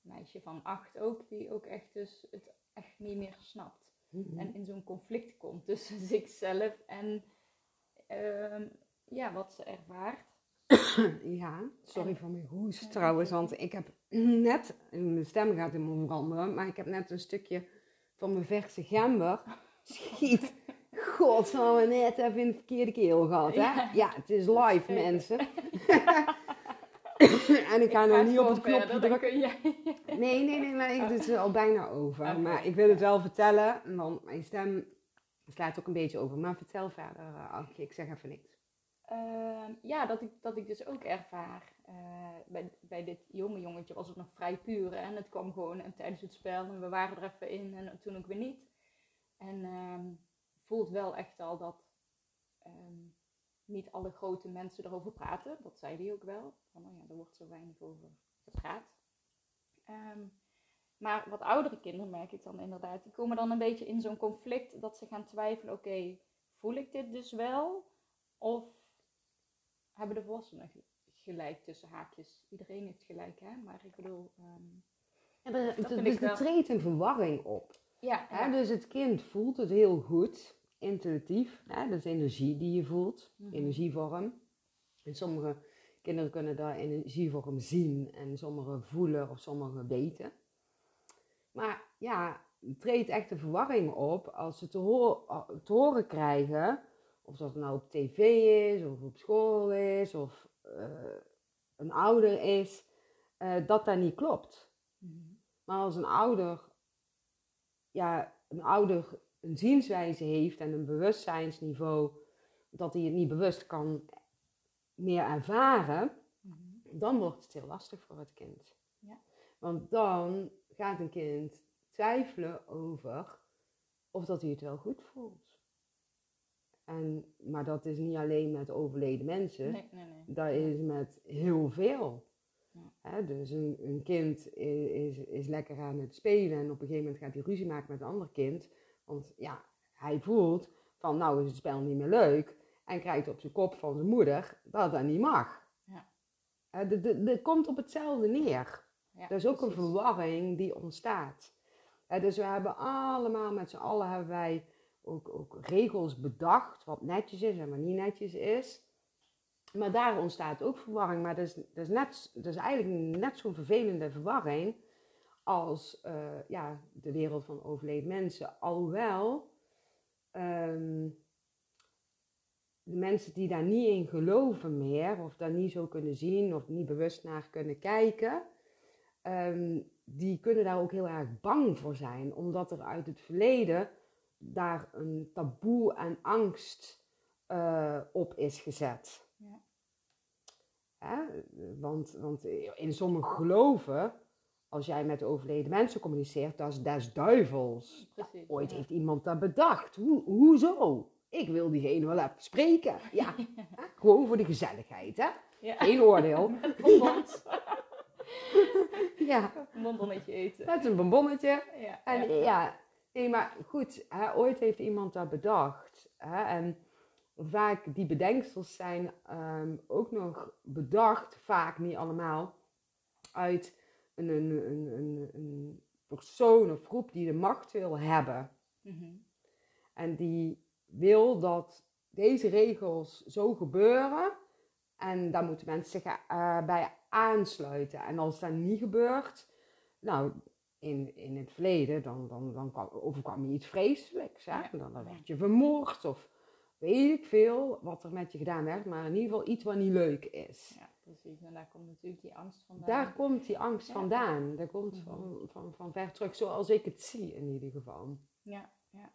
meisje van acht ook, die ook echt dus het echt niet meer snapt. Mhm. En in zo'n conflict komt tussen [LAUGHS] zichzelf en uh, ja, wat ze ervaart. [COUGHS] ja, sorry voor mijn hoest trouwens, want ik heb net, mijn stem gaat helemaal veranderen, maar ik heb net een stukje van mijn verse gember. [LAUGHS] Schiet, god, we net even in de verkeerde keel gehad, hè? Ja, het is live, mensen. [LAUGHS] [COUGHS] en ik ga nog niet op het knopje drukken. [LAUGHS] nee, nee, nee, nee, het is al bijna over. Maar ik wil het wel vertellen, want mijn stem slaat ook een beetje over. Maar vertel verder, uh, ik zeg even niks. Uh, ja, dat ik, dat ik dus ook ervaar. Uh, bij, bij dit jonge jongetje was het nog vrij puur. En het kwam gewoon en tijdens het spel en we waren er even in en toen ook weer niet. En uh, voelt wel echt al dat ehm, niet alle grote mensen erover praten. Dat zei hij ook wel. Van, oh ja, er wordt zo weinig over gepraat. Maar wat oudere kinderen merk ik dan inderdaad, die komen dan een beetje in zo'n conflict dat ze gaan twijfelen: oké, voel ik dit dus wel? Of hebben de volwassenen gelijk tussen haakjes? Iedereen heeft gelijk, hè? Maar ik bedoel. Um, ja, er, dus er treedt een verwarring op. Ja, ja. Dus het kind voelt het heel goed, intuïtief. Hè? Dat is energie die je voelt, mm -hmm. energievorm. En sommige kinderen kunnen daar energievorm zien en sommige voelen of sommige weten. Maar ja, er treedt echt een verwarring op als ze te, te, horen krijgen, of dat nou op tv is, of op school is, of uh, een ouder is, uh, dat dat niet klopt. Mm-hmm. Maar als een ouder, ja, een ouder een zienswijze heeft en een bewustzijnsniveau, dat hij het niet bewust kan meer ervaren, mm-hmm. dan wordt het heel lastig voor het kind. Ja. Want dan gaat een kind twijfelen over of dat hij het wel goed voelt. En, maar dat is niet alleen met overleden mensen, nee, nee, nee. dat is met heel veel. Ja. dus een, een kind is, is, is, lekker aan het spelen en op een gegeven moment gaat hij ruzie maken met een ander kind. Want ja, hij voelt van nou is het spel niet meer leuk en krijgt op zijn kop van zijn moeder dat dat niet mag. Ja. Het komt op hetzelfde neer. Ja, dat is ook een verwarring die ontstaat. dus we hebben allemaal met z'n allen hebben wij ook, ook regels bedacht, wat netjes is en wat niet netjes is. Maar daar ontstaat ook verwarring. Maar dat is, dat is, net, dat is eigenlijk net zo'n vervelende verwarring als uh, ja, de wereld van overleden mensen. Alhoewel um, de mensen die daar niet in geloven meer, of daar niet zo kunnen zien, of niet bewust naar kunnen kijken, Ehm, die kunnen daar ook heel erg bang voor zijn, omdat er uit het verleden daar een taboe en angst uh, op is gezet. Ja. Want, want in sommige geloven, als jij met overleden mensen communiceert, dat is des duivels. [LAUGHS] Precies. Ooit ja. heeft iemand dat bedacht. Hoe, hoezo? Ik wil diegene wel even spreken. Ja, [LAUGHS] hè? gewoon voor de gezelligheid, hè? Geen oordeel. [LAUGHS] Ja, Een bonbonnetje eten. met een bonbonnetje. Ja. En ja. Nee, maar goed, hè, ooit heeft iemand dat bedacht. Hè, en vaak die bedenksels zijn ehm, ook nog bedacht, vaak niet allemaal, uit een, een, een, een, een persoon of groep die de macht wil hebben. Mhm. En die wil dat deze regels zo gebeuren. En daar moeten mensen zich eh, bij aansluiten. En als dat niet gebeurt, nou, in, in het verleden, dan, dan, dan kwam, overkwam je iets vreselijks. Hè? Ja. Dan, dan werd je vermoord of weet ik veel wat er met je gedaan werd. Maar in ieder geval iets wat niet leuk is. Ja, precies. En daar komt natuurlijk die angst vandaan. Daar komt die angst Ja. vandaan. Dat komt Mhm. van, van, van ver terug, zoals ik het zie in ieder geval. Ja, ja.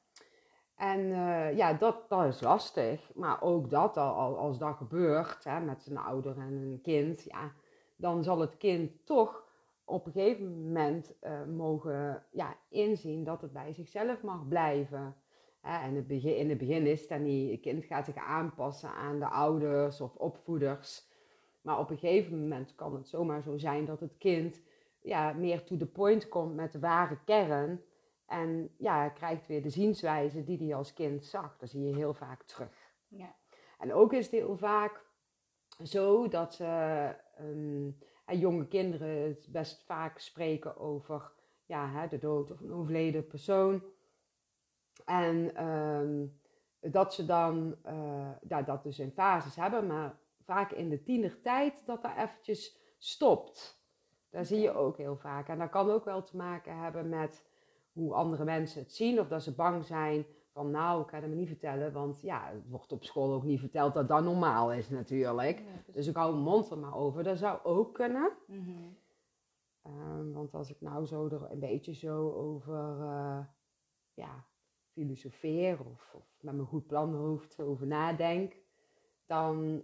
En eh, ja, dat, dat is lastig. Maar ook dat, al, al- als dat gebeurt hè, met een ouder en een kind, ja, dan zal het kind toch op een gegeven moment eh, mogen ja, inzien dat het bij zichzelf mag blijven. En het begin, in het begin is dat niet, het kind gaat zich aanpassen aan de ouders of opvoeders. Maar op een gegeven moment kan het zomaar zo zijn dat het kind ja, meer to the point komt met de ware kern. En ja, krijgt weer de zienswijze die hij als kind zag. Dat zie je heel vaak terug. Ja. En ook is het heel vaak zo dat ze, ehm, hè, jonge kinderen het best vaak spreken over ja, hè, de dood of een overleden persoon. En ehm, dat ze dan ja, dat dus in fases hebben, maar vaak in de tienertijd dat dat eventjes stopt. Dat zie je ook heel vaak. En dat kan ook wel te maken hebben met hoe andere mensen het zien. Of dat ze bang zijn van nou, ik ga het me niet vertellen. Want ja, het wordt op school ook niet verteld dat dat normaal is natuurlijk. Ja. Dus ik hou mijn mond er maar over. Dat zou ook kunnen. Mhm. Ehm, want als ik nou zo er een beetje zo over eh, ja, filosofeer of, of met mijn goed planhoofd over nadenk, dan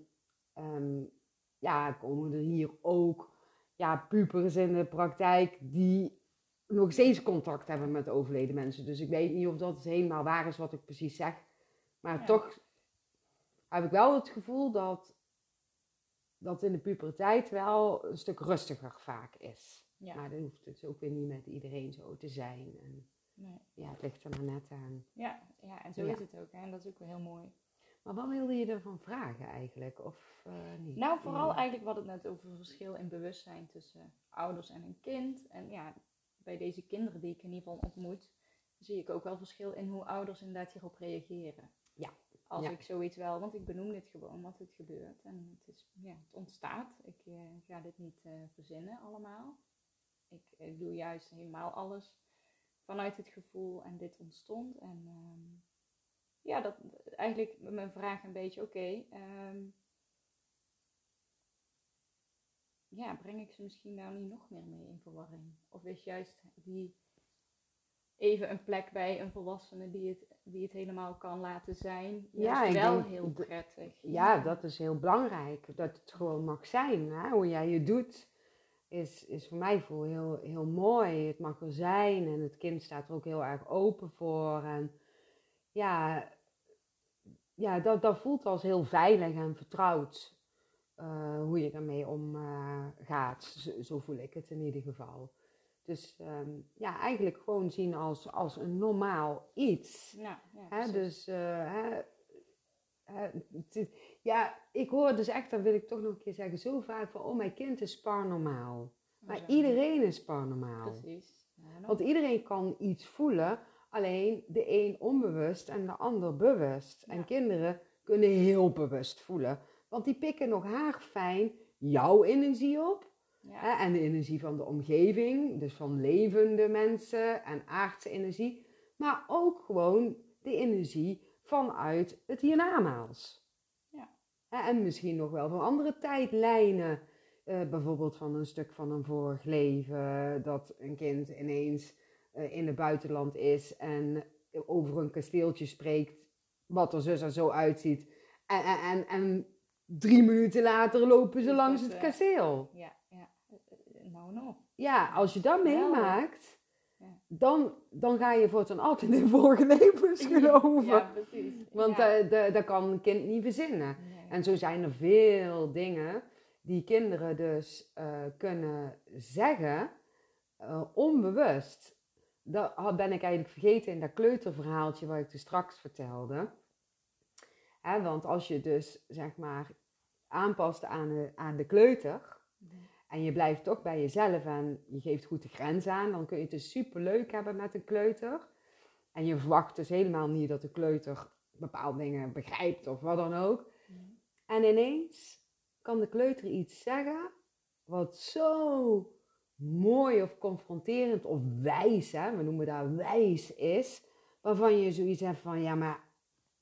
ehm, ja, komen er hier ook ja, pubers in de praktijk die nog steeds contact hebben met overleden mensen. Dus ik weet niet of dat helemaal waar is wat ik precies zeg. Maar Ja. toch heb ik wel het gevoel dat dat in de puberteit wel een stuk rustiger vaak is. Ja. Maar dat hoeft dus ook weer niet met iedereen zo te zijn. En Nee. ja, het ligt er maar net aan. Ja, ja, en zo Ja. is het ook. Hè? En dat is ook wel heel mooi. Maar wat wilde je ervan vragen eigenlijk? Of eh, niet? Nou, vooral Ja. eigenlijk wat het net over het verschil in bewustzijn tussen ouders en een kind. En ja, bij deze kinderen die ik in ieder geval ontmoet, zie ik ook wel verschil in hoe ouders inderdaad hierop reageren. Ja. Als Ja. ik zoiets wel, want ik benoem dit gewoon, wat het gebeurt. En het, is, ja, het ontstaat. Ik eh, ga dit niet eh, verzinnen allemaal. Ik, ik doe juist helemaal alles vanuit het gevoel en dit ontstond. En ehm, ja, dat eigenlijk mijn vraag een beetje, oké, ehm, ja, breng ik ze misschien daar niet nog meer mee in verwarring? Of is juist die even een plek bij een volwassene die het, die het helemaal kan laten zijn, Ja, ik wel denk heel prettig. Ja, dat is heel belangrijk. Dat het gewoon mag zijn. Hè? Hoe jij je doet, is, is voor mij voel heel, heel mooi. Het mag er zijn en het kind staat er ook heel erg open voor. En ja, ja dat, dat voelt als heel veilig en vertrouwd. Eh, hoe je daarmee omgaat. zo, zo voel ik het in ieder geval. Dus ehm, ja, eigenlijk gewoon zien als, als een normaal iets. Ja, ja, Hè, dus eh, hè, ja, ik hoor dus echt, dat wil ik toch nog een keer zeggen, zo vaak van, oh mijn kind is parnormaal. Maar Ja, iedereen is parnormaal. Precies. Want iedereen kan iets voelen, alleen de een onbewust en de ander bewust. En kinderen kunnen heel bewust voelen, want die pikken nog haarfijn jouw energie op. ja, en de energie van de omgeving, dus van levende mensen en aardse energie. Maar ook gewoon de energie vanuit het hiernamaals. Ja. En misschien nog wel van andere tijdlijnen. Eh, bijvoorbeeld van een stuk van een vorig leven. Dat een kind ineens eh, in het buitenland is en over een kasteeltje spreekt. Wat er zus en zo uitziet. En, en, en drie minuten later lopen ze langs het kasteel. ja, ja. Nou, nog. ja, als je dat meemaakt, dan, dan ga je voortaan altijd in [LAUGHS] vorige levens geloven. Ja, precies. Want ja. eh, dat kan een kind niet verzinnen. Nee. En zo zijn er veel dingen die kinderen dus eh, kunnen zeggen, eh, onbewust. Dat ben ik eigenlijk vergeten in dat kleuterverhaaltje wat ik toen straks vertelde. Hè, want als je dus zeg maar aanpast aan de, aan de kleuter Mhm. en je blijft toch bij jezelf en je geeft goed de grens aan, dan kun je het dus super leuk hebben met een kleuter. En je verwacht dus helemaal niet dat de kleuter bepaalde dingen begrijpt of wat dan ook. Mhm. En ineens kan de kleuter iets zeggen wat zo mooi of confronterend of wijs, hè, we noemen dat wijs is, waarvan je zoiets hebt van, ja maar,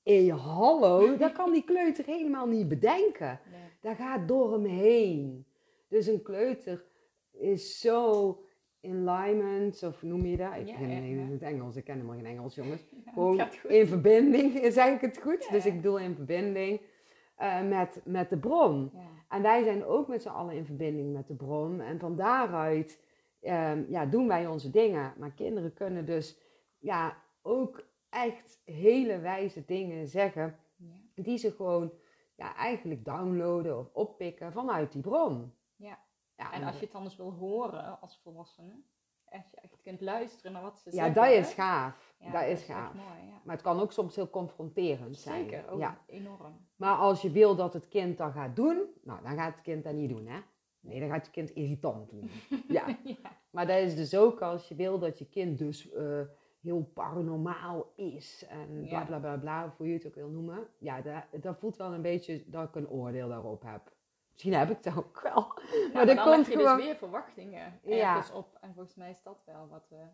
hé, hallo, [LAUGHS] dat kan die kleuter helemaal niet bedenken. Nee. Dat gaat door hem heen. Dus een kleuter is zo in alignment, of noem je dat? Ik Ja, begin ja, het Engels, ik ken helemaal geen Engels, [LAUGHS] jongens. Gewoon in verbinding, [LAUGHS] zeg ik het goed? Dus ik bedoel in verbinding eh, met, met de bron. En wij zijn ook met z'n allen in verbinding met de bron. En van daaruit ehm, ja, doen wij onze dingen. Maar kinderen kunnen dus ja, ook echt hele wijze dingen zeggen. Ja. Die ze gewoon ja, eigenlijk downloaden of oppikken vanuit die bron. Ja. ja En als je het dan dus wil horen als volwassene, als je echt kunt luisteren naar wat ze ja, zeggen. dat is gaaf. Ja, dat is gaaf. mooi, ja. Maar het kan ook soms heel confronterend zijn. Zeker, ook Ja. enorm. Maar als je wil dat het kind dat gaat doen, nou, dan gaat het kind dat niet doen, hè? Nee, dan gaat het kind irritant doen. [LAUGHS] Ja. ja. Maar dat is dus ook als je wil dat je kind dus eh, heel paranormaal is en bla Ja. bla bla bla, hoe je het ook wil noemen. Ja, dat, dat voelt wel een beetje dat ik een oordeel daarop heb. Misschien heb ik dat ook wel. [LAUGHS] Ja, maar dan komt heb je gewoon. dus weer verwachtingen Ja. ergens op. En volgens mij is dat wel wat we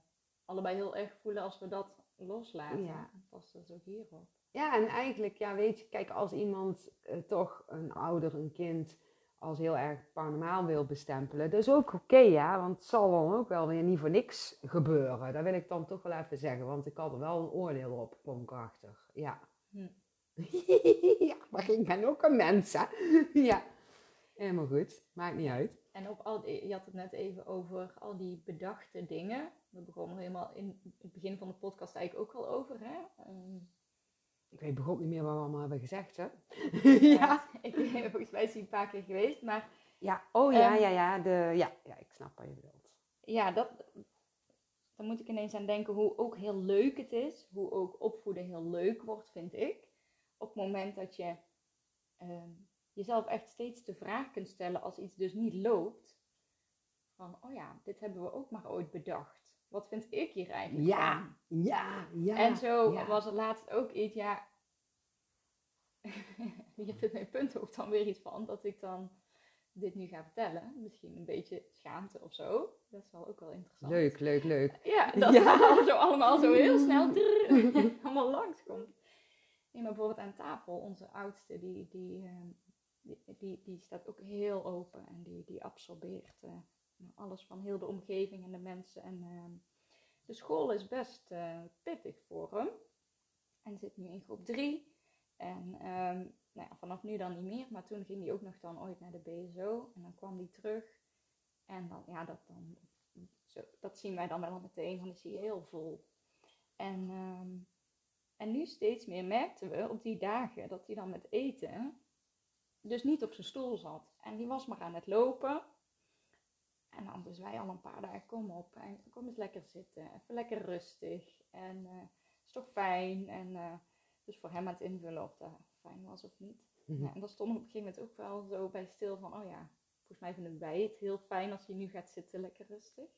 allebei heel erg voelen als we dat loslaten. Ja. Past dat ook hierop. Ja, en eigenlijk, ja, weet je, kijk, als iemand eh, toch een ouder, een kind, als heel erg paranormaal wil bestempelen, dat is ook oké, ja, want het zal dan ook wel weer niet voor niks gebeuren. Dat wil ik dan toch wel even zeggen, want ik had er wel een oordeel op, achter. Ja. [LAUGHS] Ja, maar ik ben ook een mens, hè. [LAUGHS] ja. Helemaal goed, maakt niet uit. En ook al, je had het net even over al die bedachte dingen. We begonnen helemaal in het begin van de podcast eigenlijk ook al over. Hè? Ehm, Ik weet begot niet meer wat we allemaal hebben gezegd, hè. ja. [LAUGHS] Ik, volgens mij een paar keer geweest. Maar Ja, oh ja, Ehm, ja, ja, de, ja, ja, ik snap wat je bedoelt. ja, dat, dan moet ik ineens aan denken hoe ook heel leuk het is. Hoe ook opvoeden heel leuk wordt, vind ik. Op het moment dat je ehm, jezelf echt steeds de vraag kunt stellen als iets dus niet loopt. Van, oh ja, dit hebben we ook maar ooit bedacht. Wat vind ik hier eigenlijk Ja, van? ja, ja. en zo ja. was er laatst ook iets, ja. [LAUGHS] Hier vindt mijn punt ook dan weer iets van dat ik dan dit nu ga vertellen. Misschien een beetje schaamte of zo. Dat is wel ook wel interessant. Leuk, leuk, leuk. Ja, dat Ja. het allemaal zo, allemaal zo heel [LAUGHS] snel drrr, [LAUGHS] allemaal langskomt. Nee, maar bijvoorbeeld aan tafel, onze oudste, die, die, ehm, die, die, die staat ook heel open en die, die absorbeert eh, alles van heel de omgeving en de mensen. En ehm, de school is best eh, pittig voor hem. En zit nu in groep 3. En ehm, nou ja, vanaf nu dan niet meer, maar toen ging hij ook nog dan ooit naar de BSO. En dan kwam hij terug. En dan, ja, dat, dan, zo, dat zien wij dan wel meteen, dan is hij heel vol. En, ehm, en nu steeds meer merkten we op die dagen dat hij dan met eten dus niet op zijn stoel zat. En die was maar aan het lopen. En dan dus wij al een paar dagen, kom op, en kom eens lekker zitten, even lekker rustig. En eh is toch fijn. En eh, dus voor hem aan het invullen of dat fijn was of niet. Mhm. Ja, en dan stonden we op een gegeven moment ook wel zo bij stil van, oh ja, volgens mij vinden wij het heel fijn als je nu gaat zitten, lekker rustig.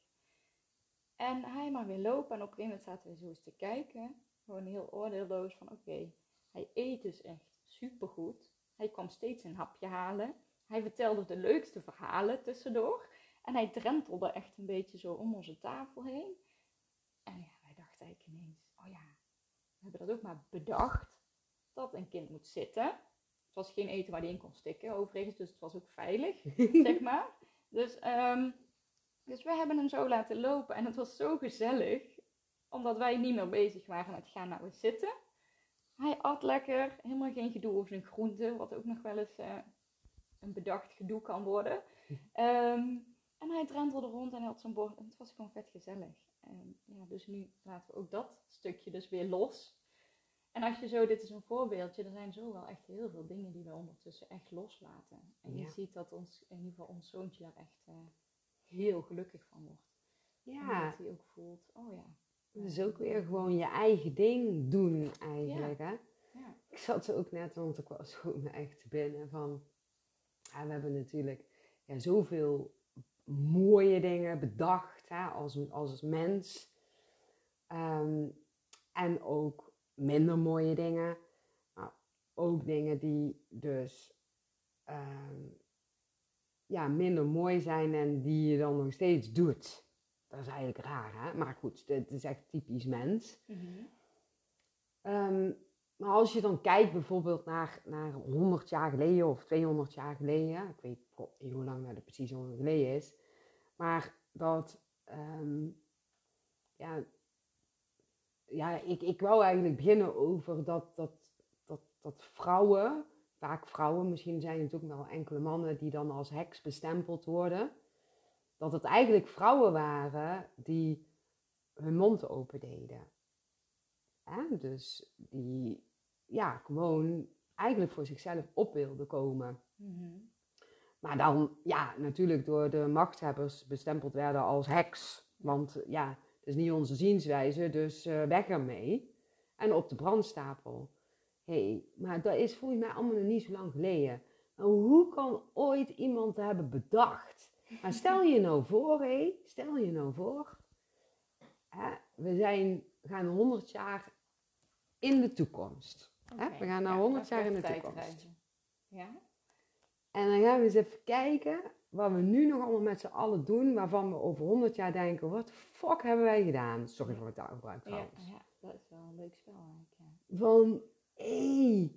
En hij maar weer lopen en op een gegeven moment zaten we zo eens te kijken, gewoon heel oordeelloos van, oké, hij eet dus echt supergoed. Hij kwam steeds een hapje halen. Hij vertelde de leukste verhalen tussendoor. En hij drentelde echt een beetje zo om onze tafel heen. En ja, wij dachten eigenlijk ineens, oh ja, we hebben dat ook maar bedacht. Dat een kind moet zitten. Het was geen eten waar hij in kon stikken, overigens, dus het was ook veilig, [LAUGHS] zeg maar. Dus, ehm, dus we hebben hem zo laten lopen en het was zo gezellig, omdat wij niet meer bezig waren met gaan nou eens zitten. Hij at lekker, helemaal geen gedoe over zijn groenten, wat ook nog wel eens eh, een bedacht gedoe kan worden. [LAUGHS] Ehm, En hij drentelde rond en hij had zo'n bord. En het was gewoon vet gezellig. En ja, dus nu laten we ook dat stukje dus weer los. En als je zo, dit is een voorbeeldje, er zijn zo wel echt heel veel dingen die we ondertussen echt loslaten. En je ziet dat ons, in ieder geval ons zoontje daar echt eh, heel gelukkig van wordt. En Ja, dat hij ook voelt, oh ja. is ook weer gewoon je eigen ding doen eigenlijk, hè. Ja. Ik zat er ook net, want ik was gewoon echt binnen van... Ja, we hebben natuurlijk ja, zoveel mooie dingen bedacht hè, als, als mens. Ehm, en ook minder mooie dingen. Ook dingen die dus ehm, ja, minder mooi zijn en die je dan nog steeds doet. Dat is eigenlijk raar, hè? Maar goed, dit is echt typisch mens. Ehm, maar als je dan kijkt bijvoorbeeld naar, naar 100 jaar geleden of 200 jaar geleden, ik weet niet hoe lang dat precies al geleden is, maar dat, ehm, ja, ja ik, ik wou eigenlijk beginnen over dat, dat, dat, dat vrouwen, vaak vrouwen, misschien zijn het ook wel enkele mannen die dan als heks bestempeld worden, dat het eigenlijk vrouwen waren die hun mond open deden. Hè? Dus die ja, gewoon eigenlijk voor zichzelf op wilden komen. Mhm. Maar dan ja, natuurlijk door de machthebbers bestempeld werden als heks. Want ja, het is niet onze zienswijze, dus eh, weg ermee. En op de brandstapel. Hé, hey, maar dat is volgens mij allemaal nog niet zo lang geleden. Maar hoe kan ooit iemand hebben bedacht? Maar stel je nou voor, hé, stel je nou voor. Hè, we zijn, gaan 100 jaar in de toekomst. We gaan naar ja, 100 laten we jaar in de toekomst. Ja? En dan gaan we eens even kijken wat we nu nog allemaal met z'n allen doen, waarvan we over 100 jaar denken, wat de fuck hebben wij gedaan? Sorry voor het taalgebruik Ja, trouwens. ja, dat is wel een leuk spel eigenlijk. Ja. Van, hé,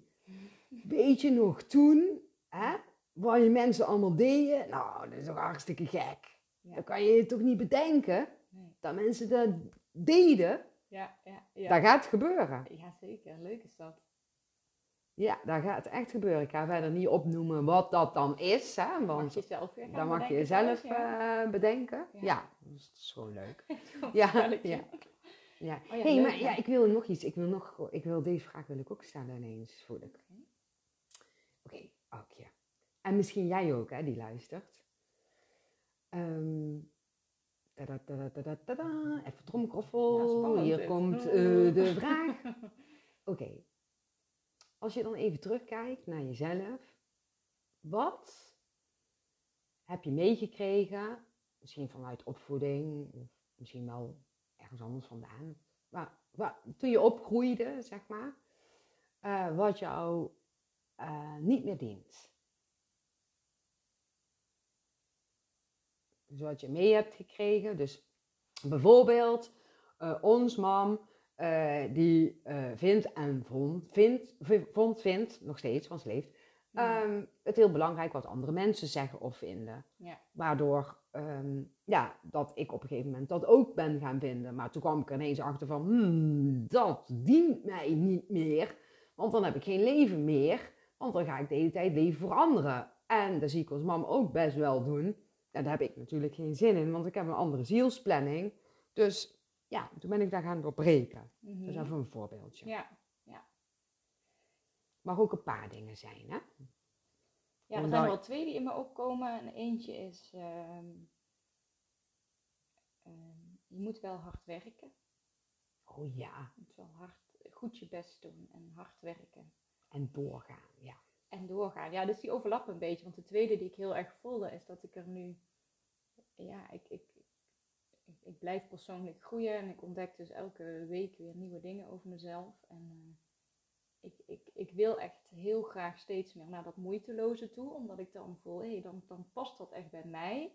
weet je nog toen, hè, wat je mensen allemaal deden? Nou, dat is toch hartstikke gek. Ja. Dan kan je je toch niet bedenken Nee. dat mensen dat deden? Ja, ja, ja. Dat gaat gebeuren. ja, zeker. Leuk is dat. Ja, dat gaat echt gebeuren. Ik ga verder niet opnoemen wat dat dan is, hè, Mag want je zelf weer gaan dan mag je bedenken zelf ja. eh, bedenken. Ja. Ja, dat is gewoon leuk. [LAUGHS] Ja, ja. Ja. Oh ja, hey, leuk, maar ja. ja, ik wil nog iets. Ik wil nog, ik wil deze vraag wil ik ook stellen ineens, voel ik. Oké. Oké, Aukje. En misschien jij ook, hè, die luistert. Ehm tada, tada, tada, tada. Even tromkroffel. Ja, spannend Hier dit. komt eh, de vraag. [LAUGHS] Oké. Als je dan even terugkijkt naar jezelf. Wat heb je meegekregen? Misschien vanuit opvoeding. Of misschien wel ergens anders vandaan. Maar, toen je opgroeide, zeg maar. eh, wat jou eh, niet meer dient. Dus wat je mee hebt gekregen. Dus bijvoorbeeld eh, ons mam, eh, die eh, vindt en vond, vindt, vond, vindt, nog steeds, want ze leeft, ehm, het heel belangrijk wat andere mensen zeggen of vinden. Ja. Waardoor, ehm, ja, dat ik op een gegeven moment dat ook ben gaan vinden. Maar toen kwam ik er ineens achter van, hmm, dat dient mij niet meer. Want dan heb ik geen leven meer. Want dan ga ik de hele tijd leven voor anderen. En dat zie ik als mam ook best wel doen. En daar heb ik natuurlijk geen zin in, want ik heb een andere zielsplanning. Dus ja, toen ben ik daar gaan doorbreken. Mhm. Dat is even een voorbeeldje. Ja, Mag ook een paar dingen zijn, hè? ja er zijn wel twee die in me opkomen. En eentje is, ehm, ehm, je moet wel hard werken. Oh ja, Je moet wel hard, goed je best doen en hard werken. en doorgaan, ja. En doorgaan. Ja, dus die overlappen een beetje. Want de tweede die ik heel erg voelde is dat ik er nu... Ja, ik, ik, ik, ik blijf persoonlijk groeien. En ik ontdek dus elke week weer nieuwe dingen over mezelf. En eh, ik, ik, ik wil echt heel graag steeds meer naar dat moeiteloze toe. Omdat ik dan voel, hé, dan, dan past dat echt bij mij.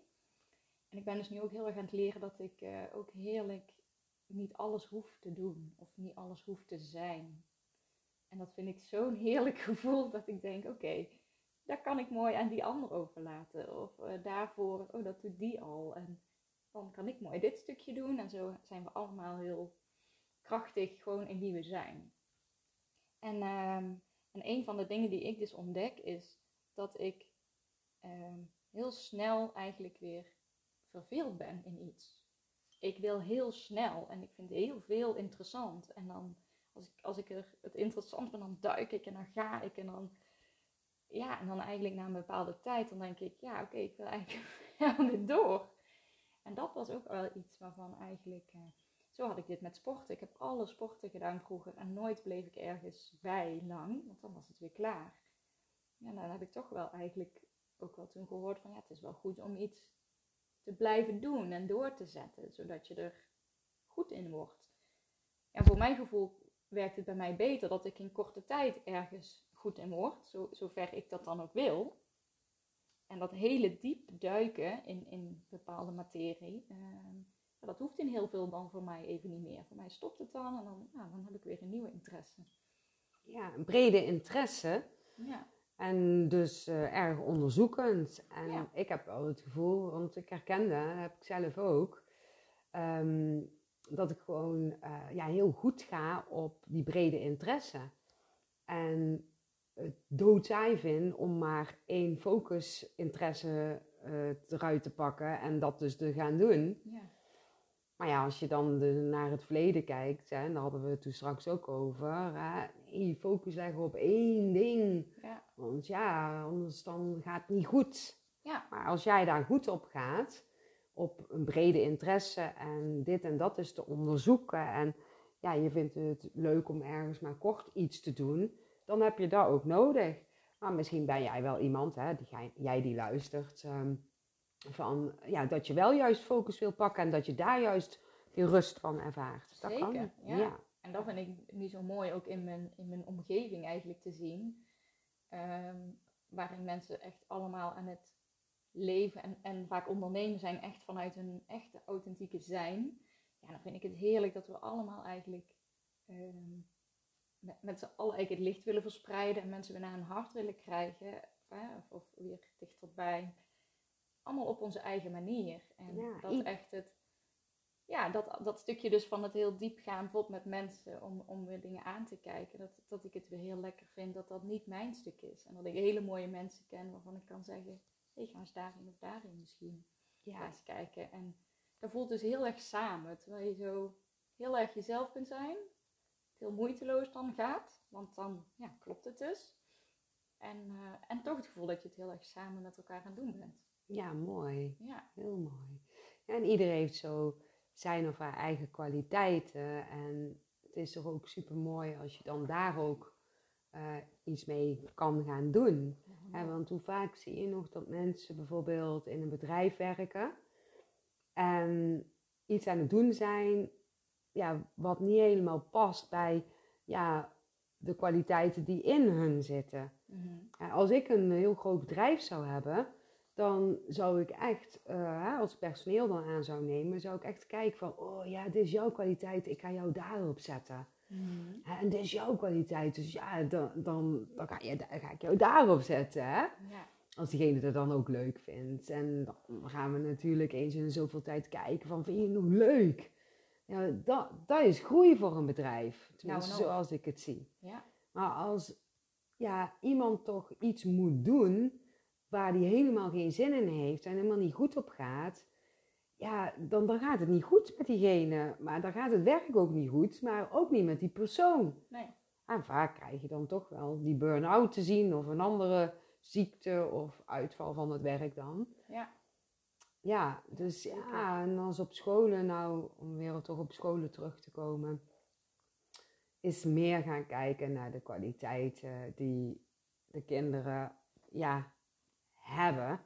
En ik ben dus nu ook heel erg aan het leren dat ik eh, ook heerlijk niet alles hoef te doen. Of niet alles hoef te zijn. En dat vind ik zo'n heerlijk [LAUGHS] gevoel dat ik denk, oké, daar kan ik mooi aan die ander overlaten. Of eh, daarvoor, oh, dat doet die al. En dan kan ik mooi dit stukje doen. En zo zijn we allemaal heel krachtig gewoon in wie we zijn. En, ehm, en een van de dingen die ik dus ontdek is dat ik ehm, heel snel eigenlijk weer verveeld ben in iets. Ik wil heel snel en ik vind heel veel interessant. En dan, als ik, als ik er het interessant vind, dan duik ik en dan ga ik en dan, ja, en dan eigenlijk na een bepaalde tijd, dan denk ik, ja, oké, ik wil eigenlijk [LAUGHS] niet door. En dat was ook wel iets waarvan eigenlijk, eh, zo had ik dit met sporten. Ik heb alle sporten gedaan vroeger en nooit bleef ik ergens bij lang, want dan was het weer klaar. Ja, dan heb ik toch wel eigenlijk ook wel toen gehoord van, ja, het is wel goed om iets te blijven doen en door te zetten, zodat je er goed in wordt. En voor mijn gevoel werkt het bij mij beter dat ik in korte tijd ergens goed in word, zo, zover ik dat dan ook wil. En dat hele diep duiken in, in bepaalde materie, uh, dat hoeft in heel veel dan voor mij even niet meer. Voor mij stopt het dan en dan, nou, dan heb ik weer een nieuwe interesse. Ja, een brede interesse. Ja. En dus uh, erg onderzoekend. En ja. ik heb wel het gevoel, want ik herkende, dat heb ik zelf ook, um, dat ik gewoon uh, ja, heel goed ga op die brede interesse. En doodzaai vind om maar één focusinteresse uh, eruit te pakken en dat dus te gaan doen. Ja. Maar ja, als je dan de, naar het verleden kijkt, hè, daar hadden we het toen straks ook over, hè, nee, focus leggen op één ding. Ja. Want ja, anders dan gaat het niet goed. Ja. Maar als jij daar goed op gaat, op een brede interesse en dit en dat is te onderzoeken en ja, je vindt het leuk om ergens maar kort iets te doen, dan heb je dat ook nodig. Maar misschien ben jij wel iemand, hè, die, jij die luistert, um, van, ja, dat je wel juist focus wil pakken en dat je daar juist die rust van ervaart. Dat Zeker, kan. ja. ja. En dat vind ik nu zo mooi ook in mijn, in mijn omgeving eigenlijk te zien. Um, waarin mensen echt allemaal aan het leven en, en vaak ondernemen zijn echt vanuit hun echte authentieke zijn. Ja, dan vind ik het heerlijk dat we allemaal eigenlijk um, met, met z'n allen eigenlijk het licht willen verspreiden en mensen weer naar hun hart willen krijgen. Of, of weer dichterbij. Allemaal op onze eigen manier. En Ja, dat echt het, ja, dat, dat stukje dus van het heel diep gaan, bijvoorbeeld met mensen, om, om weer dingen aan te kijken. Dat, dat ik het weer heel lekker vind dat dat niet mijn stuk is. En dat ik hele mooie mensen ken waarvan ik kan zeggen, hé, ga eens daarin of daarin misschien Ja. eens kijken. En dat voelt dus heel erg samen, terwijl je zo heel erg jezelf kunt zijn. Heel moeiteloos dan gaat, want dan ja, klopt het dus. En, eh, en toch het gevoel dat je het heel erg samen met elkaar aan het doen bent. ja, mooi. Ja, Heel mooi. Ja, en iedereen heeft zo zijn of haar eigen kwaliteiten. En het is toch ook super mooi als je dan daar ook eh, iets mee kan gaan doen. Want hoe vaak zie je nog dat mensen bijvoorbeeld in een bedrijf werken en iets aan het doen zijn, ja, wat niet helemaal past bij ja, de kwaliteiten die in hun zitten. Mhm. Ja, Als ik een heel groot bedrijf zou hebben, dan zou ik echt, eh, als ik personeel dan aan zou nemen, zou ik echt kijken van, oh ja, dit is jouw kwaliteit, ik ga jou daarop zetten. Mhm. En dit is jouw kwaliteit, dus ja, dan, dan, dan, ga, je, dan ga ik jou daarop zetten. Hè? Ja, Als diegene dat dan ook leuk vindt. En dan gaan we natuurlijk eens in zoveel tijd kijken van, vind je het nog leuk? Ja, dat, dat is groei voor een bedrijf. Tenminste, en of. zoals ik het zie. ja, Maar als ja, iemand toch iets moet doen waar die helemaal geen zin in heeft en helemaal niet goed op gaat, ja, dan, dan gaat het niet goed met diegene. Maar dan gaat het werk ook niet goed, maar ook niet met die persoon. nee. En vaak krijg je dan toch wel die burn-out te zien of een andere ziekte of uitval van het werk dan. Ja, Ja, dus ja, en als op scholen nou, om weer toch op scholen terug te komen, is meer gaan kijken naar de kwaliteiten die de kinderen ja, hebben.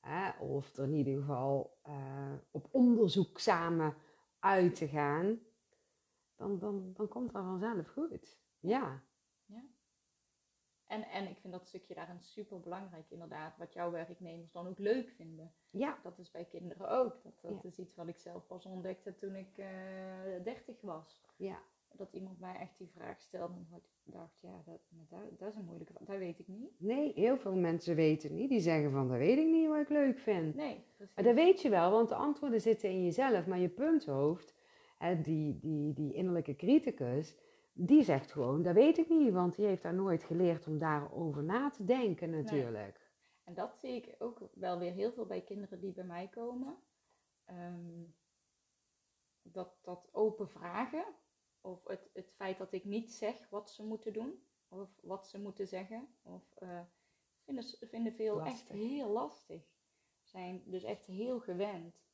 Hè? Of er in ieder geval eh, op onderzoek samen uit te gaan. Dan, dan, dan komt dat vanzelf goed. Ja, En, en ik vind dat stukje daarin super belangrijk, inderdaad. Wat jouw werknemers dan ook leuk vinden. ja, Dat is bij kinderen ook. Dat, dat Ja. is iets wat ik zelf pas ontdekte toen ik eh 30 was. ja. Dat iemand mij echt die vraag stelde. En ik dacht, ja, dat, dat, dat is een moeilijke vraag. Dat weet ik niet. Nee, heel veel mensen weten niet. Die zeggen van, dat weet ik niet wat ik leuk vind. Nee, precies. Maar dat weet je wel, want de antwoorden zitten in jezelf. Maar je punthoofd, hè, die, die, die innerlijke criticus, die zegt gewoon, dat weet ik niet. Want die heeft daar nooit geleerd om daarover na te denken natuurlijk. En dat zie ik ook wel weer heel veel bij kinderen die bij mij komen. ehm, dat, dat open vragen, of het, het feit dat ik niet zeg wat ze moeten doen, of wat ze moeten zeggen, of eh, vinden, vinden veel echt heel lastig. Zijn dus echt heel gewend.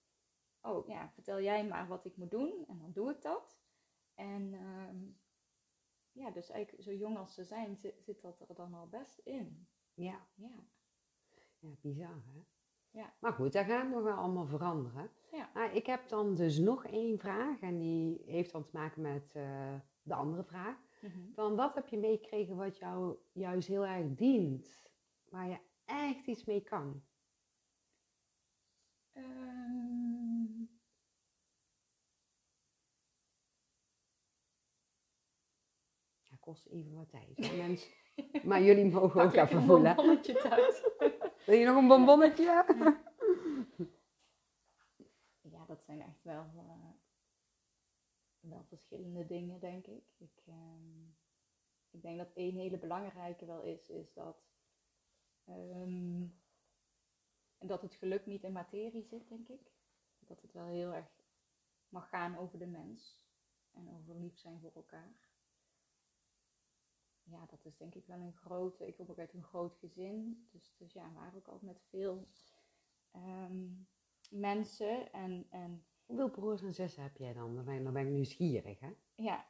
Oh ja, vertel jij maar wat ik moet doen en dan doe ik dat. En ehm, ja, dus eigenlijk zo jong als ze zijn, zit, zit dat er dan al best in. Ja. Ja. Ja, bizar hè? Ja. Maar goed, dat gaat nog wel allemaal veranderen. Ja. Maar ik heb dan dus nog één vraag en die heeft dan te maken met eh, de andere vraag. Mhm. Van wat heb je meegekregen wat jou juist heel erg dient? Waar je echt iets mee kan? Ehm, kost even wat tijd. mensen. [LAUGHS] Maar jullie mogen ook even een voelen. bonbonnetje thuis. [LAUGHS] Wil je nog een bonbonnetje? [LAUGHS] ja, dat zijn echt wel, eh, wel verschillende dingen, denk ik. Ik, ehm, ik denk dat één hele belangrijke wel is, is dat, ehm, dat het geluk niet in materie zit, denk ik. Dat het wel heel erg mag gaan over de mens en over lief zijn voor elkaar. Ja, dat is denk ik wel een grote. Ik kom ook uit een groot gezin, dus, dus ja, we waren ook altijd met veel ehm, mensen en, en Hoeveel broers en zussen heb jij dan? Dan ben, dan ben ik nieuwsgierig, hè? Ja,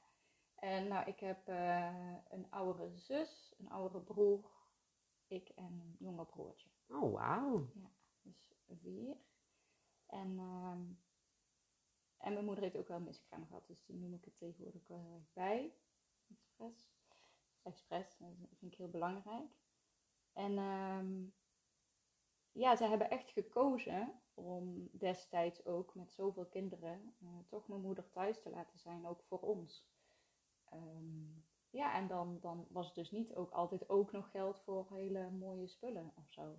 en nou, ik heb eh, een oudere zus, een oudere broer, ik en een jonger broertje. Oh, wauw. Dus vier. En, ehm, en mijn moeder heeft ook wel miskraam gehad, dus die noem ik er tegenwoordig wel heel erg bij. Expres. Expres, dat vind ik heel belangrijk. En ehm, ja, ze hebben echt gekozen om destijds ook met zoveel kinderen eh, toch mijn moeder thuis te laten zijn, ook voor ons. Ehm, ja, en dan, dan was het dus niet ook altijd ook nog geld voor hele mooie spullen of zo.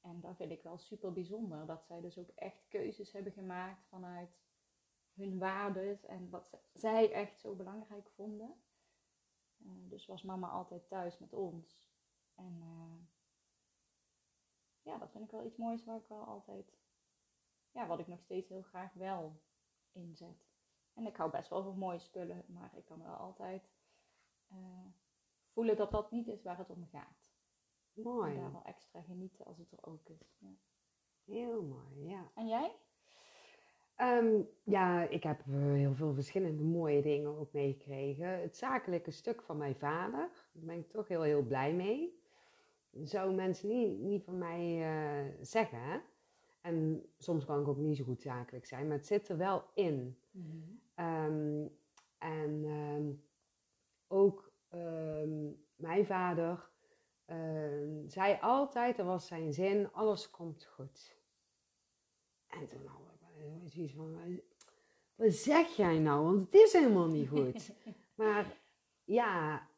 En dat vind ik wel super bijzonder, dat zij dus ook echt keuzes hebben gemaakt vanuit hun waardes en wat zij echt zo belangrijk vonden. Eh, dus was mama altijd thuis met ons. En eh, ja, dat vind ik wel iets moois waar ik wel altijd, ja, wat ik nog steeds heel graag wel inzet. En ik hou best wel van mooie spullen, maar ik kan wel altijd eh, voelen dat dat niet is waar het om gaat. Mooi. En daar wel extra genieten als het er ook is. Ja. Heel mooi, ja. En jij? Ehm, ja, ik heb eh, heel veel verschillende mooie dingen ook meegekregen. Het zakelijke stuk van mijn vader, daar ben ik toch heel, heel blij mee. Zouden mensen niet, niet van mij eh, zeggen. Hè? En soms kan ik ook niet zo goed zakelijk zijn, maar het zit er wel in. Ehm, en ehm, ook mijn vader zei altijd, dat was zijn zin, alles komt goed. En toen zoiets van, "Wat- wat zeg jij nou? Want het is helemaal niet goed. [LAUGHS] maar ja,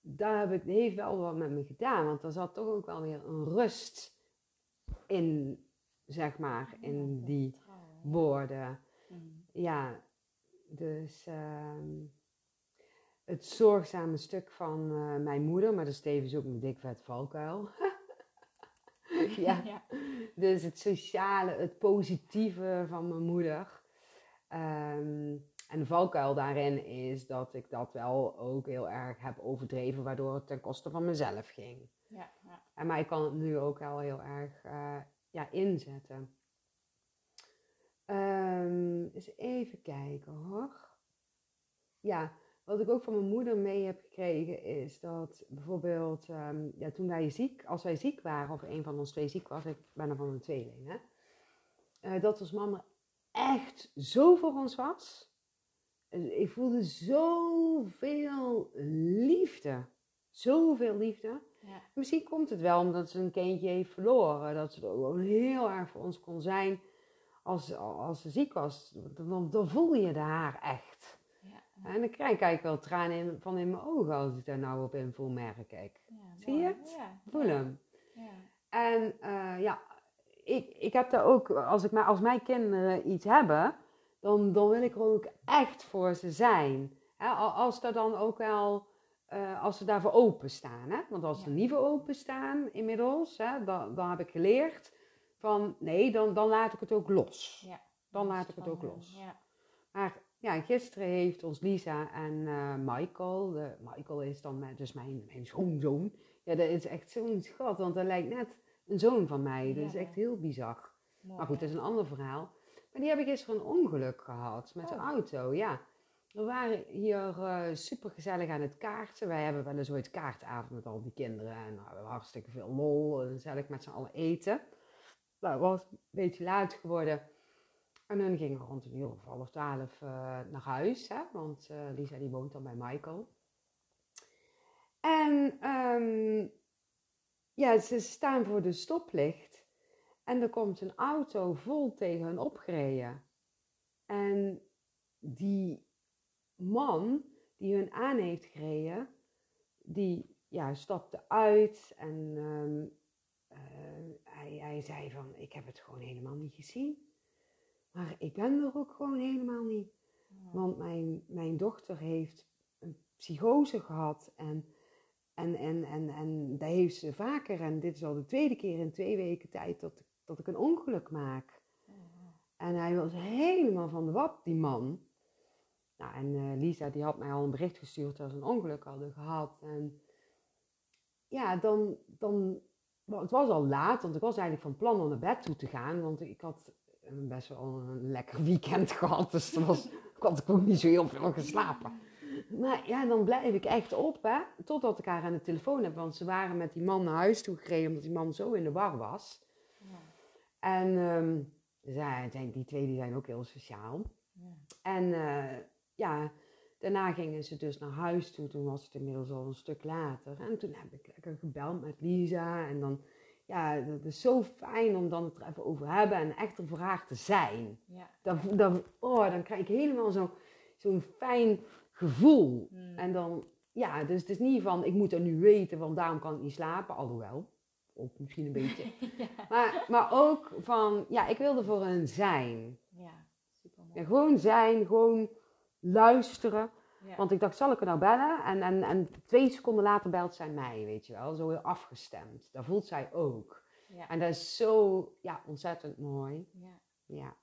daar heb ik, heeft wel wat met me gedaan, want er zat toch ook wel weer een rust in, zeg maar, in die woorden. Mhm. Ja, dus ehm, het zorgzame stuk van eh, mijn moeder, maar dat is tevens ook mijn dik vet valkuil. [LAUGHS] ja, [LAUGHS] ja. dus het sociale, het positieve van mijn moeder. Ehm, en de valkuil daarin is dat ik dat wel ook heel erg heb overdreven, waardoor het ten koste van mezelf ging. Ja, ja. En maar ik kan het nu ook wel heel erg eh, ja, inzetten. Ehm, eens even kijken hoor. Ja, wat ik ook van mijn moeder mee heb gekregen is dat bijvoorbeeld ehm, ja, toen wij ziek, als wij ziek waren of een van ons twee ziek was, ik ben er van een tweeling, hè, eh, dat ons mama echt zo voor ons was. Eh, Ik voelde zoveel liefde. Zoveel liefde. Ja. Misschien komt het wel omdat ze een kindje heeft verloren. Dat ze er gewoon heel erg voor ons kon zijn als, als ze ziek was. Dan, dan voel je haar echt. En dan krijg ik eigenlijk wel tranen in, van in mijn ogen als ik daar nou op in voel, merk ik. ja, Zie je het? Ja, Voel hem. Ja. En eh, ja, ik, ik heb daar ook, als, ik, als mijn kinderen iets hebben, dan, dan wil ik er ook echt voor ze zijn. Hè, al- als er dan ook wel, eh, als ze daarvoor openstaan. Hè? Want als ze niet voor openstaan inmiddels, hè, dan, dan heb ik geleerd van nee, dan, dan laat ik het ook los. Ja. Dan laat ik het ook los. Ja. Maar ja, gisteren heeft ons Lisa en eh, Michael, de, Michael is dan met, dus mijn, mijn schoonzoon. Ja, dat is echt zo'n schat, want hij lijkt net een zoon van mij. Dat is echt heel bizar. Mooi, Maar goed, dat is een ander verhaal. Maar die hebben gisteren een ongeluk gehad met de Oh. auto, ja. We waren hier super gezellig aan het kaarten. Wij hebben wel eens ooit kaartavond met al die kinderen. En nou, we hebben hartstikke veel lol. en Gezellig met z'n allen eten. Nou, het was een beetje laat geworden. En dan gingen rond een uur of half twaalf eh, naar huis. Hè? Want eh, Lisa die woont dan bij Michael. En ehm, ja, ze staan voor de stoplicht. En er komt een auto vol tegen hen opgereden. En die man die hun aan heeft gereden, die ja, stapte uit en ehm, eh, hij, hij zei van, ik heb het gewoon helemaal niet gezien. Maar ik ben er ook gewoon helemaal niet. Want mijn, mijn dochter heeft een psychose gehad en, en, en, en, en dat heeft ze vaker. En dit is al de tweede keer in twee weken tijd dat, dat ik een ongeluk maak. En hij was helemaal van de wap, die man. Nou, en eh, Lisa die had mij al een bericht gestuurd dat ze een ongeluk hadden gehad. En ja, dan, dan, het was al laat, want ik was eigenlijk van plan om naar bed toe te gaan. Want ik had eh, best wel een lekker weekend [LAUGHS] gehad, dus er was, ik had ook niet zo heel veel geslapen. Maar ja, dan blijf ik echt op, hè, totdat ik haar aan de telefoon heb. Want ze waren met die man naar huis toe gereden, omdat die man zo in de war was. Ja. En ehm, zij, die- die twee die zijn ook heel sociaal. Ja. En eh, ja, daarna gingen ze dus naar huis toe. Toen was het inmiddels al een stuk later. En toen heb ik lekker gebeld met Lisa. En dan, ja, dat is zo fijn om dan het er even over te hebben en echt er voor haar te zijn. Ja. Dan, dan, oh, dan krijg ik helemaal zo- zo'n fijn gevoel. Mm. En dan, ja, dus het is niet van, ik moet het nu weten, want daarom kan ik niet slapen. Alhoewel, ook misschien een beetje. [LAUGHS] ja. Maar, maar ook van, ja, ik wil er voor hen zijn. Ja, super Ja, gewoon zijn, gewoon luisteren. Ja. Want ik dacht, zal ik er nou bellen? En, en, en twee seconden later belt zij mij, weet je wel. Zo heel afgestemd. Dat voelt zij ook. ja. En dat is zo, ja, ontzettend mooi. ja. Ja,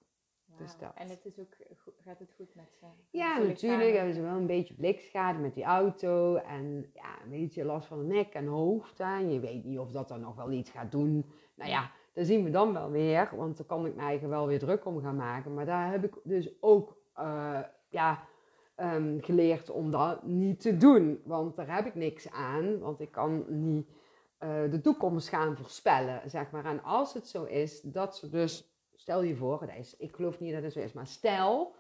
dus dat. En het is ook, gaat het goed met ze? ja natuurlijk hebben ze wel een beetje blikschade met die auto. En ja, een beetje last van de nek en hoofd. hè. En je weet niet of dat dan nog wel iets gaat doen. Nou ja, dat zien we dan wel weer. Want daar kan ik me eigenlijk wel weer druk om gaan maken. Maar daar heb ik dus ook eh, ja, ehm, geleerd om dat niet te doen. Want daar heb ik niks aan. Want ik kan niet eh, de toekomst gaan voorspellen, zeg maar. En als het zo is dat ze dus, stel je voor, dat is, ik geloof niet dat het zo is, maar stel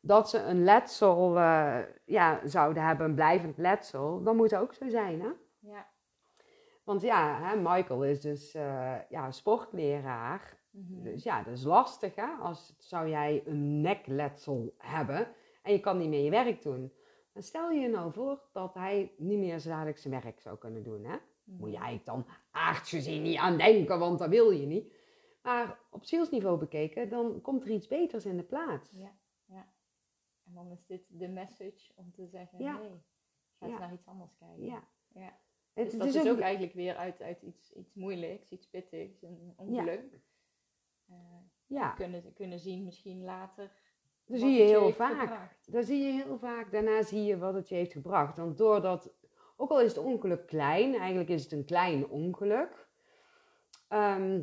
dat ze een letsel eh, ja, zouden hebben, een blijvend letsel, dan moet het ook zo zijn, hè? Ja. Want ja, hè, Michael is dus eh, ja, sportleraar. Mhm. Dus ja, dat is lastig, hè? Als zou jij een nekletsel hebben en je kan niet meer je werk doen. Dan stel je nou voor dat hij niet meer dadelijk zijn werk zou kunnen doen, hè? Mhm. Moet je eigenlijk dan aardsgezien niet aan denken, want dat wil je niet. Maar op zielsniveau bekeken, dan komt er iets beters in de plaats. Ja, ja. En dan is dit de message om te zeggen, Ja. nee, ga eens Ja. naar iets anders kijken. Ja. Ja. Het, Dus het dat is ook eigenlijk weer uit, uit iets, iets moeilijks, iets pittigs, een ongeluk. Eh, ja, kunnen, kunnen zien misschien later. Dat zie je heel vaak. gebracht. Dat zie je heel vaak. Daarna zie je wat het je heeft gebracht. Want doordat, ook al is het ongeluk klein, eigenlijk is het een klein ongeluk. ehm,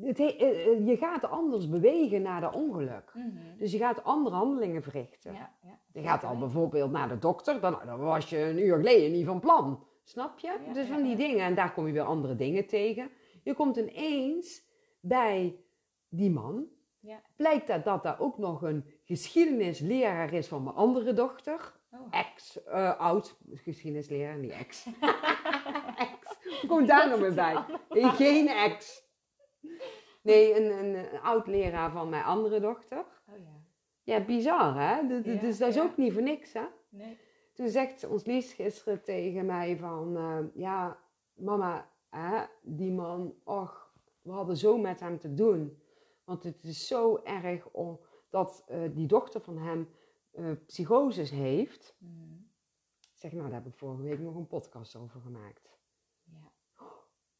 het he- eh, eh, je gaat anders bewegen na dat ongeluk. Mhm. Dus je gaat andere handelingen verrichten. Ja, ja. Je gaat al bijvoorbeeld naar de dokter, dan, dan was je een uur geleden niet van plan. Snap je? Ja, dus van die dingen. En daar kom je weer andere dingen tegen. Je komt ineens bij die man. Ja. Blijkt dat dat daar ook nog een geschiedenisleraar is van mijn andere dochter. Oh. Ex, eh, oud geschiedenisleraar, niet ex. [LAUGHS] ex. Hoe komt daar nog weer bij? Geen ex. Nee, een, een, een oud leraar van mijn andere dochter. Oh ja. Ja, bizar hè? Ja, dus dat is ja. ook niet voor niks hè? Nee. Toen zegt ons Lies gisteren tegen mij van... eh, ja, mama, hè, die man, och, we hadden zo met hem te doen. Want het is zo erg om, dat eh, die dochter van hem eh psychoses heeft. Ik zeg, nou, daar heb ik vorige week nog een podcast over gemaakt. Ja.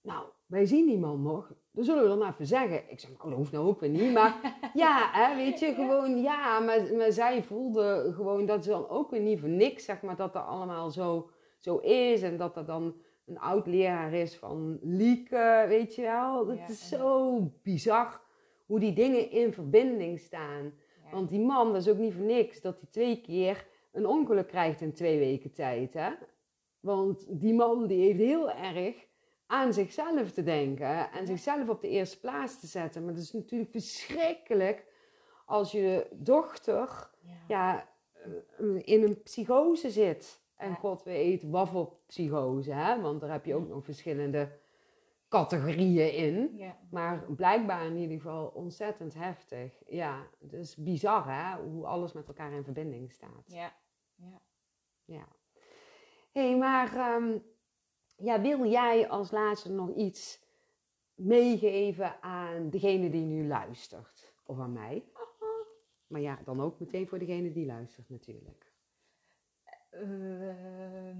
nou, wij zien die man nog. Dan zullen we dan even zeggen. Ik zeg, nou, dat hoeft nou ook weer niet. Maar [LAUGHS] ja, hè, weet je, gewoon, ja. Maar, maar zij voelde gewoon dat ze dan ook weer niet voor niks, zeg maar, dat dat allemaal zo, zo is. En dat er dan een oud leraar is van Lieke, weet je wel. Dat Ja, is zo bizar hoe die dingen in verbinding staan. Ja. Want die man, dat is ook niet voor niks dat hij twee keer een ongeluk krijgt in twee weken tijd. Hè? Want die man die heeft heel erg aan zichzelf te denken en zichzelf op de eerste plaats te zetten. Maar het is natuurlijk verschrikkelijk als je dochter Ja. ja, eh, in een psychose zit. En Ja. god weet wat voor psychose, hè? want daar heb je ook nog verschillende categorieën in. Ja. Maar blijkbaar in ieder geval ontzettend heftig. Ja, het is bizar hè, hoe alles met elkaar in verbinding staat. Ja. Ja. Ja. Hey, maar ehm, ja, wil jij als laatste nog iets meegeven aan degene die nu luistert? Of aan mij? [LAUGHS] Maar ja, dan ook meteen voor degene die luistert natuurlijk. Ehm,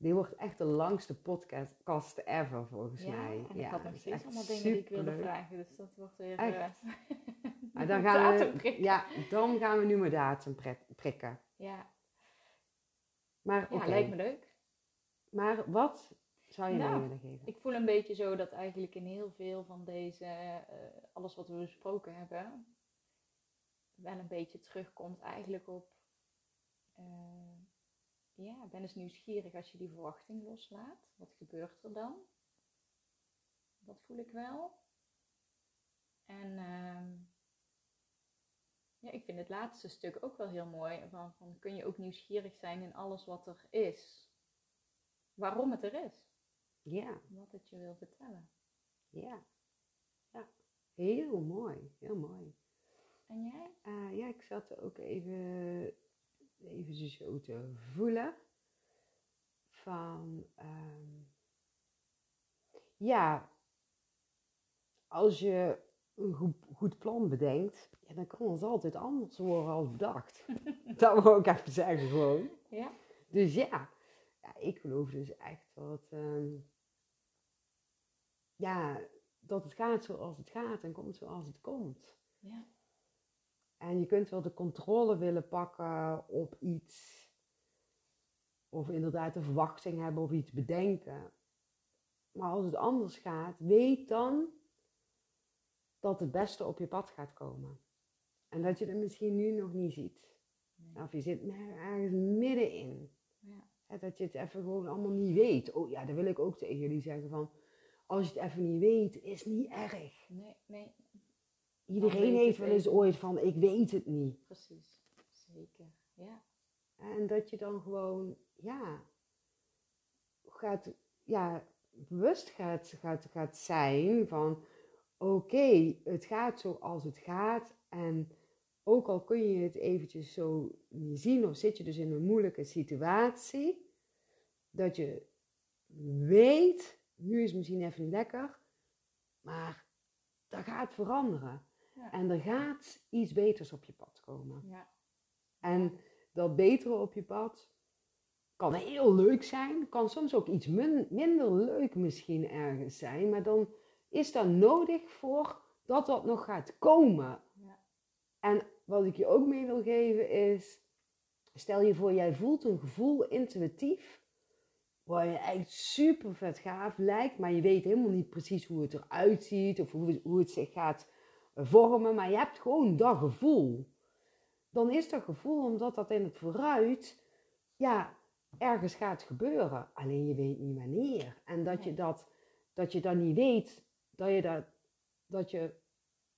Dit wordt echt de langste podcast ever volgens ja, mij. en ik had nog steeds allemaal dingen die ik wilde vragen, dus dat wordt weer... Echt? eh, Maar [LAUGHS] dan [LAUGHS] gaan, we, prikken. ja, dan gaan we nu mijn datum prik- prikken. Ja, Maar ja lijkt me leuk. Maar wat zou je Nou, mee willen geven? Ik voel een beetje zo dat eigenlijk in heel veel van deze, eh, alles wat we besproken hebben, wel een beetje terugkomt eigenlijk op, eh, ja, ben eens nieuwsgierig als je die verwachting loslaat. Wat gebeurt er dan? Dat voel ik wel. En ehm, ja, ik vind het laatste stuk ook wel heel mooi. Van, van kun je ook nieuwsgierig zijn in alles wat er is? Waarom het er is? Ja, Wat het je wil vertellen. ja. Ja, heel mooi. Heel mooi. En jij? Eh, ja, ik zat er ook even, even zo te voelen. Van, ehm, ja, als je een goed, goed plan bedenkt, ja, dan kan het altijd anders worden als bedacht. [LAUGHS] dat wil ik even zeggen gewoon. Ja. Dus ja, ja ik geloof dus echt dat, ehm, ja, dat het gaat zoals het gaat en komt zoals het komt. Ja. En je kunt wel de controle willen pakken op iets. Of inderdaad een verwachting hebben of iets bedenken. Maar als het anders gaat, weet dan dat het beste op je pad gaat komen. En dat je het misschien nu nog niet ziet. Nee. Of je zit ergens middenin. Ja. Dat je het even gewoon allemaal niet weet. Oh ja, dat wil ik ook tegen jullie zeggen van... Als je het even niet weet, is niet erg. Nee, nee, Iedereen heeft wel eens ooit van, ik weet het niet. precies. Zeker. Ja. En dat je dan gewoon, ja, gaat, ja, bewust gaat, gaat, gaat zijn van, oké, het gaat zoals het gaat. En ook al kun je het eventjes zo niet zien of zit je dus in een moeilijke situatie, dat je weet, nu is het misschien even niet lekker, maar dat gaat veranderen. Ja. En er gaat iets beters op je pad komen. Ja. En dat betere op je pad kan heel leuk zijn, kan soms ook iets min- minder leuk misschien ergens zijn, maar dan is dat nodig voor dat dat nog gaat komen. Ja. En wat ik je ook mee wil geven is, stel je voor jij voelt een gevoel intuïtief, waar je echt super vet gaaf lijkt, maar je weet helemaal niet precies hoe het eruit ziet of hoe, hoe het zich gaat vormen, maar je hebt gewoon dat gevoel dan is dat gevoel omdat dat in het vooruit ja, ergens gaat gebeuren. Alleen je weet niet wanneer. En dat je dat, dat, je dat niet weet, dat je, dat, dat je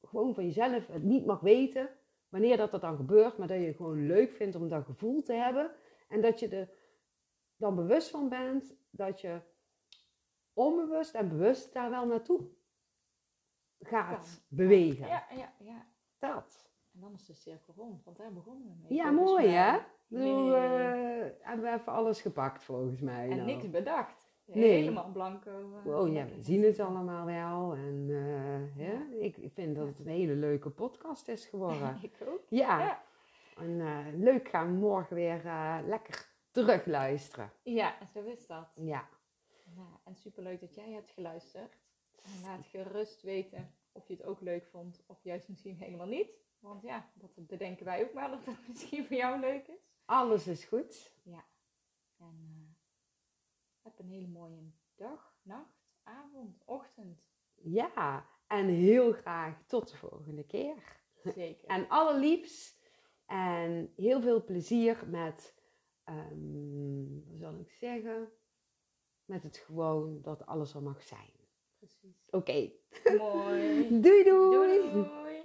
gewoon van jezelf het niet mag weten wanneer dat, dat dan gebeurt, maar dat je het gewoon leuk vindt om dat gevoel te hebben. En dat je er dan bewust van bent dat je onbewust en bewust daar wel naartoe gaat Kan. bewegen. Ja, ja, ja. Dat. En dan is de cirkel rond, want daar begonnen we mee. Ja, mooi mij. hè? Eh, hebben we even alles gepakt volgens mij. En nou. niks bedacht. Nee. Helemaal blanco. eh, Oh ja, we zien het allemaal wel. En eh, ja, ik vind dat het een hele leuke podcast is geworden. [LAUGHS] Ik ook. Ja, Ja. en leuk gaan we morgen weer lekker terugluisteren. Ja, zo is dat. Ja. Ja, en superleuk dat jij hebt geluisterd. En laat gerust weten of je het ook leuk vond of juist misschien helemaal niet. Want ja, dat bedenken wij ook maar dat het [LAUGHS] misschien voor jou leuk is. Alles is goed. En eh, heb een hele mooie dag, nacht, avond, ochtend. Ja, en heel graag tot de volgende keer. Zeker. En allerliefst en heel veel plezier met, wat zal ik zeggen, met het gewoon dat alles er mag zijn. Precies. Oké, Mooi. [LAUGHS] doei doei! Doei doei.